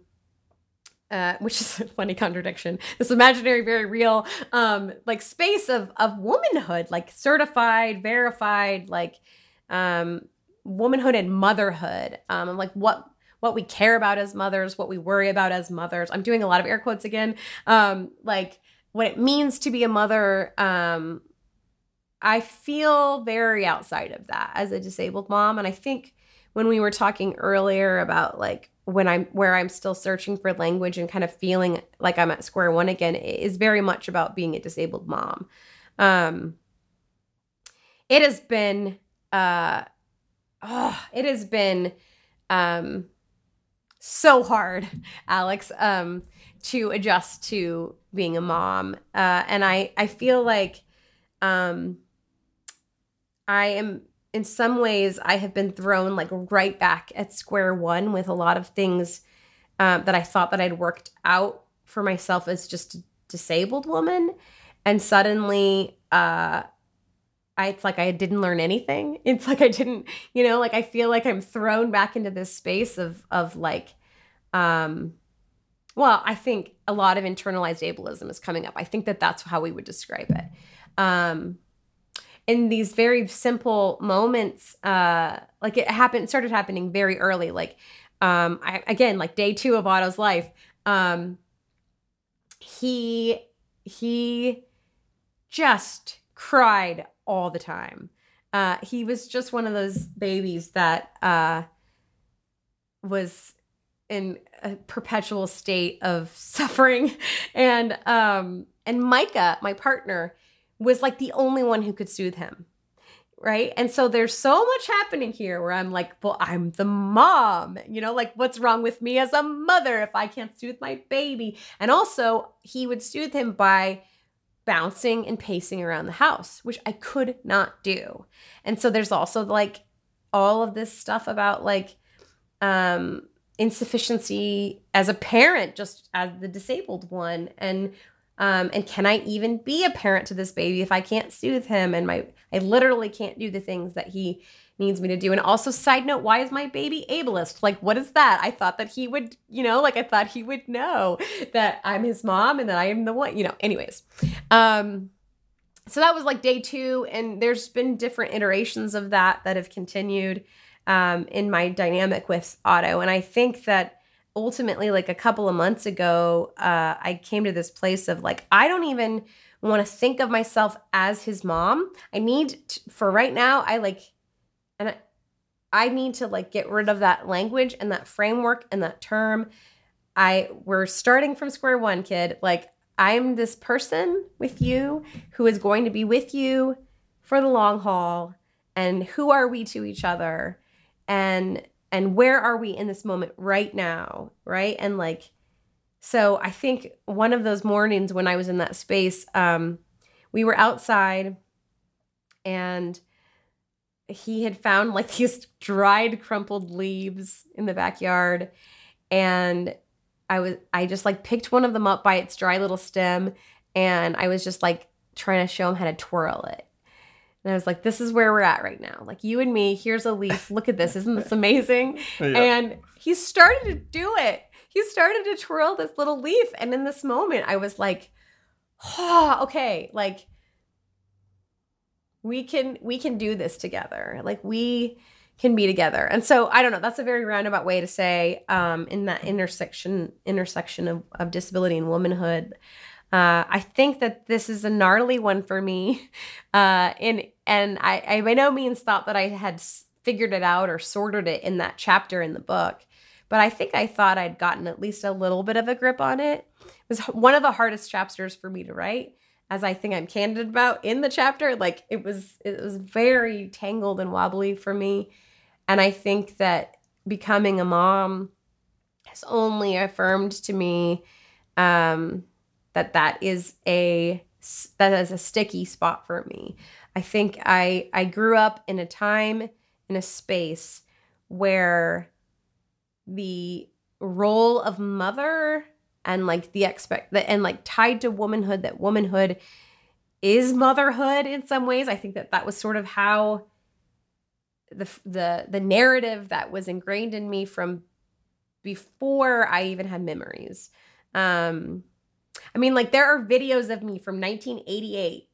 Speaker 1: uh, which (laughs) is a funny contradiction. This imaginary, very real, um, like space of of womanhood, like certified, verified, like um, womanhood and motherhood. Um, like what what we care about as mothers, what we worry about as mothers. I'm doing a lot of air quotes again. Um, like what it means to be a mother, um, I feel very outside of that as a disabled mom. And I think when we were talking earlier about like when I'm where I'm still searching for language and kind of feeling like I'm at square one again, it is very much about being a disabled mom. Um, it has been uh oh, it has been um so hard, Alex, um, to adjust to being a mom. Uh, and I, I feel like um, I am, in some ways, I have been thrown like right back at square one with a lot of things um, that I thought that I'd worked out for myself as just a disabled woman. And suddenly, uh, I, it's like I didn't learn anything. (laughs) It's like I didn't, you know, like I feel like I'm thrown back into this space of of like um well, I think a lot of internalized ableism is coming up. I think that that's how we would describe it. Um in these very simple moments uh like it happened started happening very early like um I, again like day 2 of Otto's life um he he just cried all the time. Uh, he was just one of those babies that uh, was in a perpetual state of (laughs) suffering, and um, and Micah, my partner, was like the only one who could soothe him. Right. And so there's so much happening here where I'm like, well, I'm the mom, you know, like what's wrong with me as a mother if I can't soothe my baby? And also, he would soothe him by bouncing and pacing around the house, which I could not do. And so there's also like all of this stuff about like um insufficiency as a parent just as the disabled one and um and can I even be a parent to this baby if I can't soothe him and my I literally can't do the things that he needs me to do. And also, side note, why is my baby ableist? Like, what is that? I thought that he would, you know, like I thought he would know that I'm his mom and that I am the one, you know, anyways. Um, so that was like day two, and there's been different iterations of that that have continued um, in my dynamic with Otto. And I think that ultimately, like a couple of months ago, uh, I came to this place of like, I don't even want to think of myself as his mom. I need to, for right now, I like and I, I need to like get rid of that language and that framework and that term. I we're starting from square one, kid. Like I'm this person with you who is going to be with you for the long haul and who are we to each other and and where are we in this moment right now, right? And like so I think one of those mornings when I was in that space um we were outside and he had found like (laughs) these dried crumpled leaves in the backyard and I was I just like picked one of them up by its dry little stem and I was just like trying to show him how to twirl it. And I was like, this is where we're at right now. Like you and me, here's a leaf. Look at this. Isn't this (laughs) amazing? Yeah. And he started to do it. He started to twirl this little leaf. And in this moment, I was like, oh, okay, like we can we can do this together. Like we can be together. And so i don't know that's a very roundabout way to say um, in that intersection intersection of, of disability and womanhood. Uh, i think that this is a gnarly one for me. (laughs) Uh, and and I, I by no means thought that i had figured it out or sorted it in that chapter in the book but i think i thought i'd gotten at least a little bit of a grip on it. It was one of the hardest chapters for me to write as I think I'm candid about in the chapter, like it was it was very tangled and wobbly for me. And I think that becoming a mom has only affirmed to me um, that that is a that is a sticky spot for me. I think I I grew up in a time in a space where the role of mother and like the expect that and like tied to womanhood that womanhood is motherhood in some ways. I think that that was sort of how the the the narrative that was ingrained in me from before i even had memories. Um i mean like there are videos of me from 1988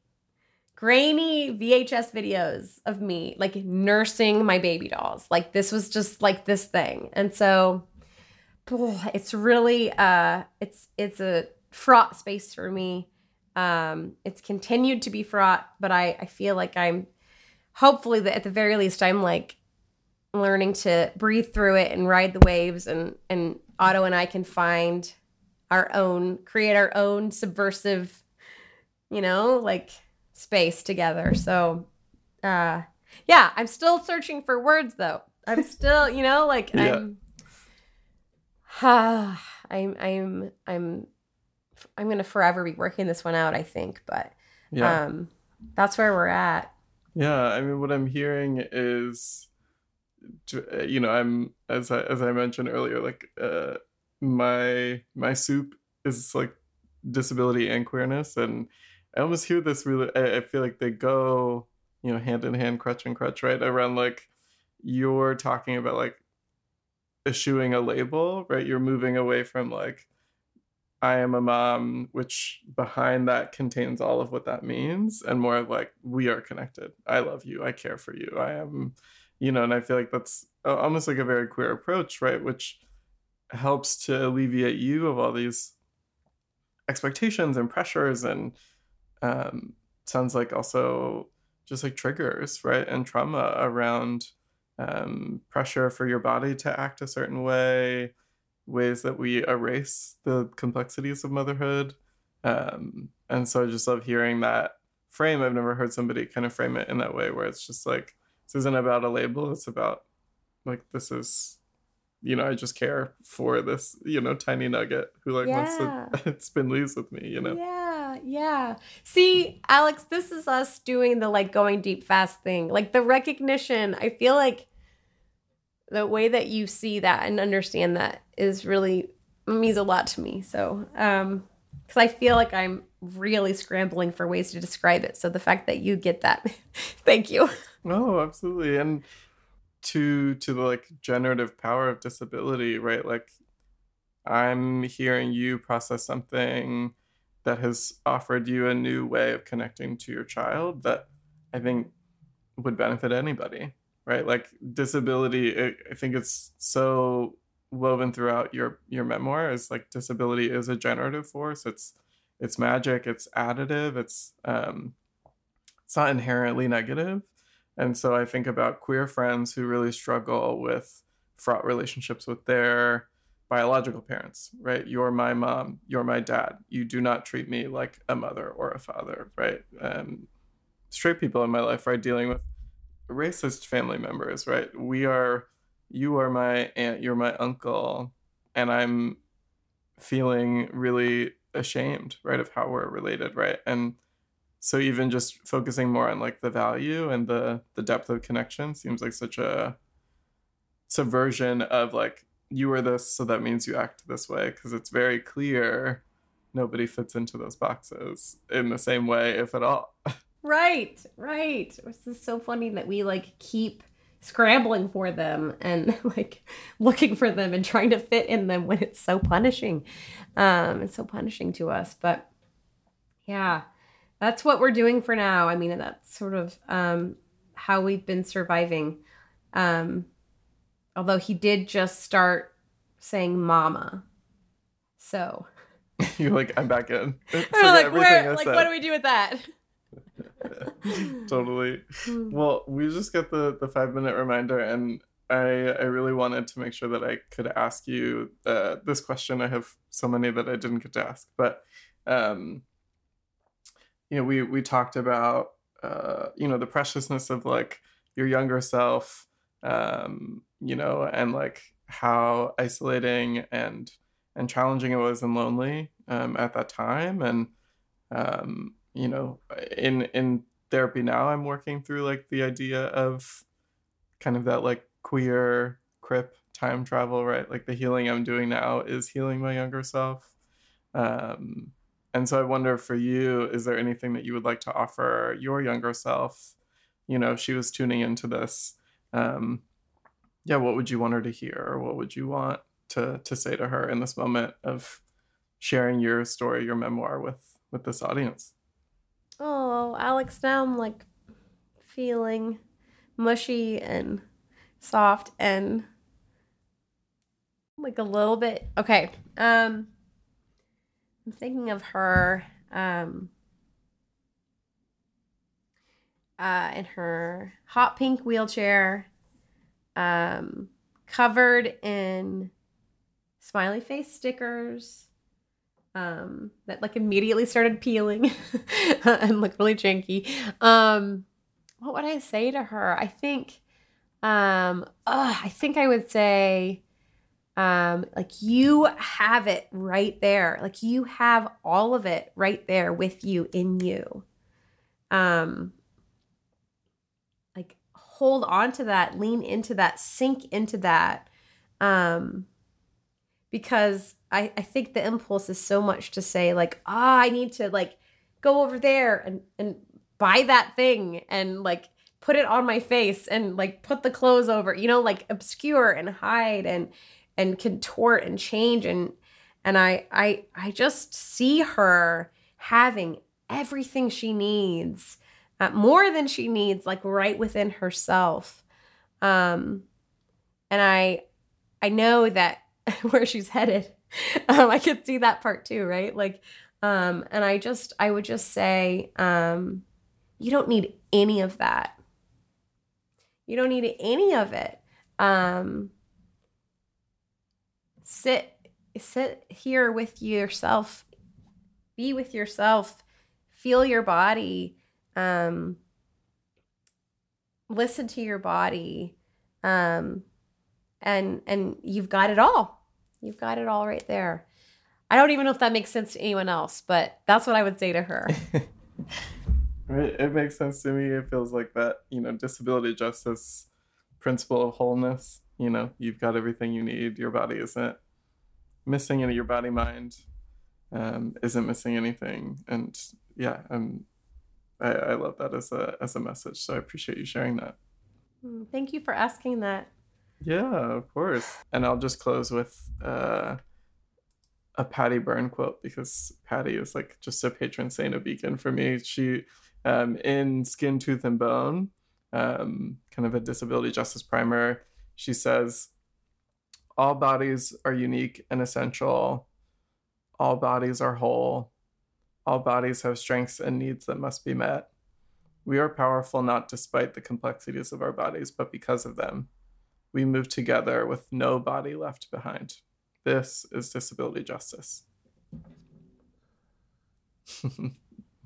Speaker 1: grainy vhs videos of me like nursing my baby dolls. Like this was just like this thing. And so oh, it's really uh it's it's a fraught space for me um it's continued to be fraught but i i feel like i'm hopefully that at the very least i'm like learning to breathe through it and ride the waves and and otto and i can find our own create our own subversive you know like space together so uh yeah, I'm still searching for words though. I'm (laughs) still, you know, like
Speaker 2: Yeah.
Speaker 1: I'm (sighs) I'm I'm I'm I'm going to forever be working this one out, I think, but
Speaker 2: Yeah.
Speaker 1: um that's where we're at.
Speaker 2: Yeah, I mean, what I'm hearing is, you know, I'm as I as I mentioned earlier, like uh, my my soup is like disability and queerness, and I almost hear this really. I, I feel like they go, you know, hand in hand, crutch and crutch, right? Around like you're talking about like eschewing a label, right? You're moving away from like I am a mom, which behind that contains all of what that means, and more of like, we are connected. I love you. I care for you. I am, you know, and I feel like that's almost like a very queer approach, right? Which helps to alleviate you of all these expectations and pressures, and um, sounds like also just like triggers, right? And trauma around um, pressure for your body to act a certain way ways that we erase the complexities of motherhood. Um, and so I just love hearing that frame. I've never heard somebody kind of frame it in that way where it's just like, this isn't about a label, it's about like, this is, you know, I just care for this, you know, tiny nugget who like
Speaker 1: Yeah.
Speaker 2: wants to (laughs) spin leaves with me, you know?
Speaker 1: Yeah, yeah. See, Alex, this is us doing the like going deep fast thing. Like the recognition. I feel like the way that you see that and understand that is really means a lot to me. So, um cuz I feel like I'm really scrambling for ways to describe it. So the fact that you get that. (laughs) thank you.
Speaker 2: Oh, absolutely. And to to the like generative power of disability, right? Like I'm hearing you process something that has offered you a new way of connecting to your child that I think would benefit anybody, right? Like disability, I think it's so woven throughout your your memoir is like disability is a generative force. It's it's magic, it's additive, it's um it's not inherently negative. And so I think about queer friends who really struggle with fraught relationships with their biological parents, right? You're my mom, you're my dad. You do not treat me like a mother or a father, right? Um, straight people in my life, right, dealing with racist family members, right? We are, you are my aunt, you're my uncle, and I'm feeling really ashamed, right, of how we're related, right? And so even just focusing more on like the value and the the depth of connection seems like such a subversion of like you are this so that means you act this way because it's very clear nobody fits into those boxes in the same way if at all (laughs)
Speaker 1: Right, right. This is so funny that we like keep scrambling for them and (laughs) like looking for them and trying to fit in them when it's so punishing. Um, it's so punishing to us. But yeah, that's what we're doing for now. I mean, that's sort of um, how we've been surviving. Um, although he did just start saying mama. So (laughs)
Speaker 2: you're like i'm back in (laughs)
Speaker 1: We're like, where, like what do we do with that? (laughs)
Speaker 2: totally. Well we just got the the five minute reminder and i i really wanted to make sure that i could ask you uh, this question. I have so many that i didn't get to ask but um you know we we talked about uh you know the preciousness of like your younger self um you know and like how isolating and and challenging it was and lonely um at that time. And um you know in in therapy now i'm working through like the idea of kind of that like queer crip time travel right? Like the healing i'm doing now is healing my younger self. Um and so i wonder for you is there anything that you would like to offer your younger self? You know if she was tuning into this um yeah what would you want her to hear? Or what would you want to to say to her in this moment of sharing your story your memoir with with this audience
Speaker 1: Oh, Alex, now I'm like feeling mushy and soft and like a little bit. Okay. Um I'm thinking of her um uh in her hot pink wheelchair um covered in smiley face stickers um that like immediately started peeling (laughs) and looked really janky um what would I say to her? I think, um, I think I would say, um, like you have it right there. Like you have all of it right there with you in you. Um, like hold on to that, lean into that, sink into that. Um, because I, I think the impulse is so much to say like, ah, oh, I need to like go over there and, and buy that thing and like put it on my face and like put the clothes over, you know, like obscure and hide and and contort and change and and I I I just see her having everything she needs, uh, more than she needs, like right within herself. Um, and I I know that (laughs) where she's headed, um, I could see that part too, right? Like, um, and I just I would just say, um, you don't need any of that. You don't need any of it. Um, sit sit here with yourself be with yourself feel your body um listen to your body um and and you've got it all you've got it all right there. I don't even know if that makes sense to anyone else but that's what i would say to her. (laughs)
Speaker 2: It makes sense to me. It feels like that you know disability justice principle of wholeness you know you've got everything you need. Your body isn't missing any your body mind um, isn't missing anything. And yeah and I, I love that as a as a message. So i appreciate you sharing that.
Speaker 1: Hmm, thank you for asking that
Speaker 2: yeah of course and i'll just close with uh, a Patty Berne quote because patty is like just a patron saint of beacon for me she um, in skin tooth and bone um, kind of a disability justice primer she says, All bodies are unique and essential. All bodies are whole. All bodies have strengths and needs that must be met. We are powerful not despite the complexities of our bodies, but because of them. We move together with no body left behind. This is disability justice.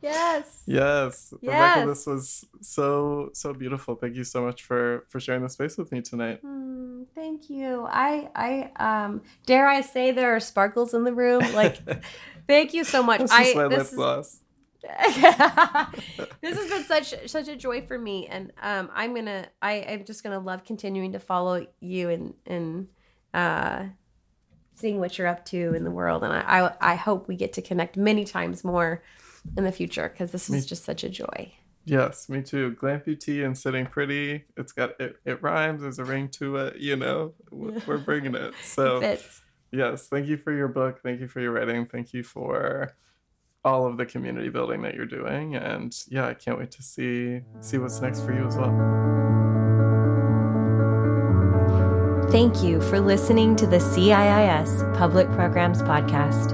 Speaker 1: Yes. (laughs)
Speaker 2: Yes. yes. Rebecca, this was so so beautiful. Thank you so much for for sharing the space with me tonight.
Speaker 1: Mm, thank you. I I um dare I say there are sparkles in the room. Like (laughs) thank you so much.
Speaker 2: This
Speaker 1: I
Speaker 2: is my this lip gloss. (laughs)
Speaker 1: this has been such such a joy for me and um I'm gonna I, I'm just gonna love continuing to follow you and and uh seeing what you're up to in the world and I I, I hope we get to connect many times more in the future because this is just such a joy.
Speaker 2: Yes, me too. Glamputee and sitting pretty. It's got it. It rhymes. There's a ring to it. You know, we're bringing it. So (laughs)
Speaker 1: it
Speaker 2: yes, thank you for your book. Thank you for your writing. Thank you for all of the community building that you're doing. And yeah, I can't wait to see see what's next for you as well.
Speaker 3: Thank you for listening to the CIIS Public Programs Podcast.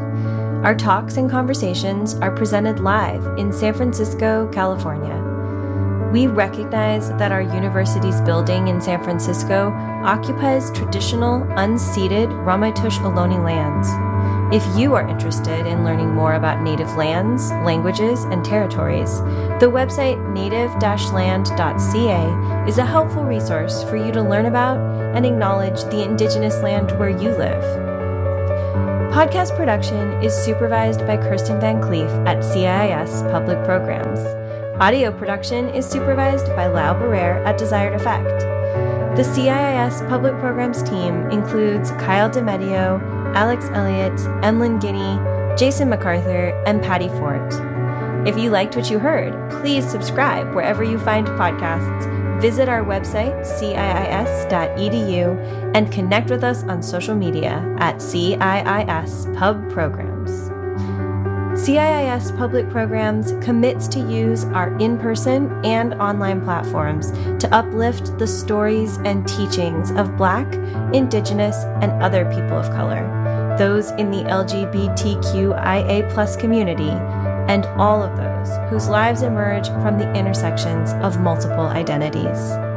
Speaker 3: Our talks and conversations are presented live in San Francisco, California. We recognize that our university's building in San Francisco occupies traditional, unceded Ramaytush Ohlone lands. If you are interested in learning more about Native lands, languages, and territories, the website native land.ca is a helpful resource for you to learn about and acknowledge the Indigenous land where you live. Podcast production is supervised by Kirsten Van Cleef at CIIS Public Programs. Audio production is supervised by Lau Barrere at Desired Effect. The CIIS Public Programs team includes Kyle DeMedio, Alex Elliott, Emlyn Guinea, Jason MacArthur, and Patty Fort. If you liked what you heard, please subscribe wherever you find podcasts Visit our website, ciis.edu, and connect with us on social media at CIIS Pub Programs. CIIS Public Programs commits to use our in person and online platforms to uplift the stories and teachings of Black, Indigenous, and other people of color, those in the LGBTQIA community, and all of those whose lives emerge from the intersections of multiple identities.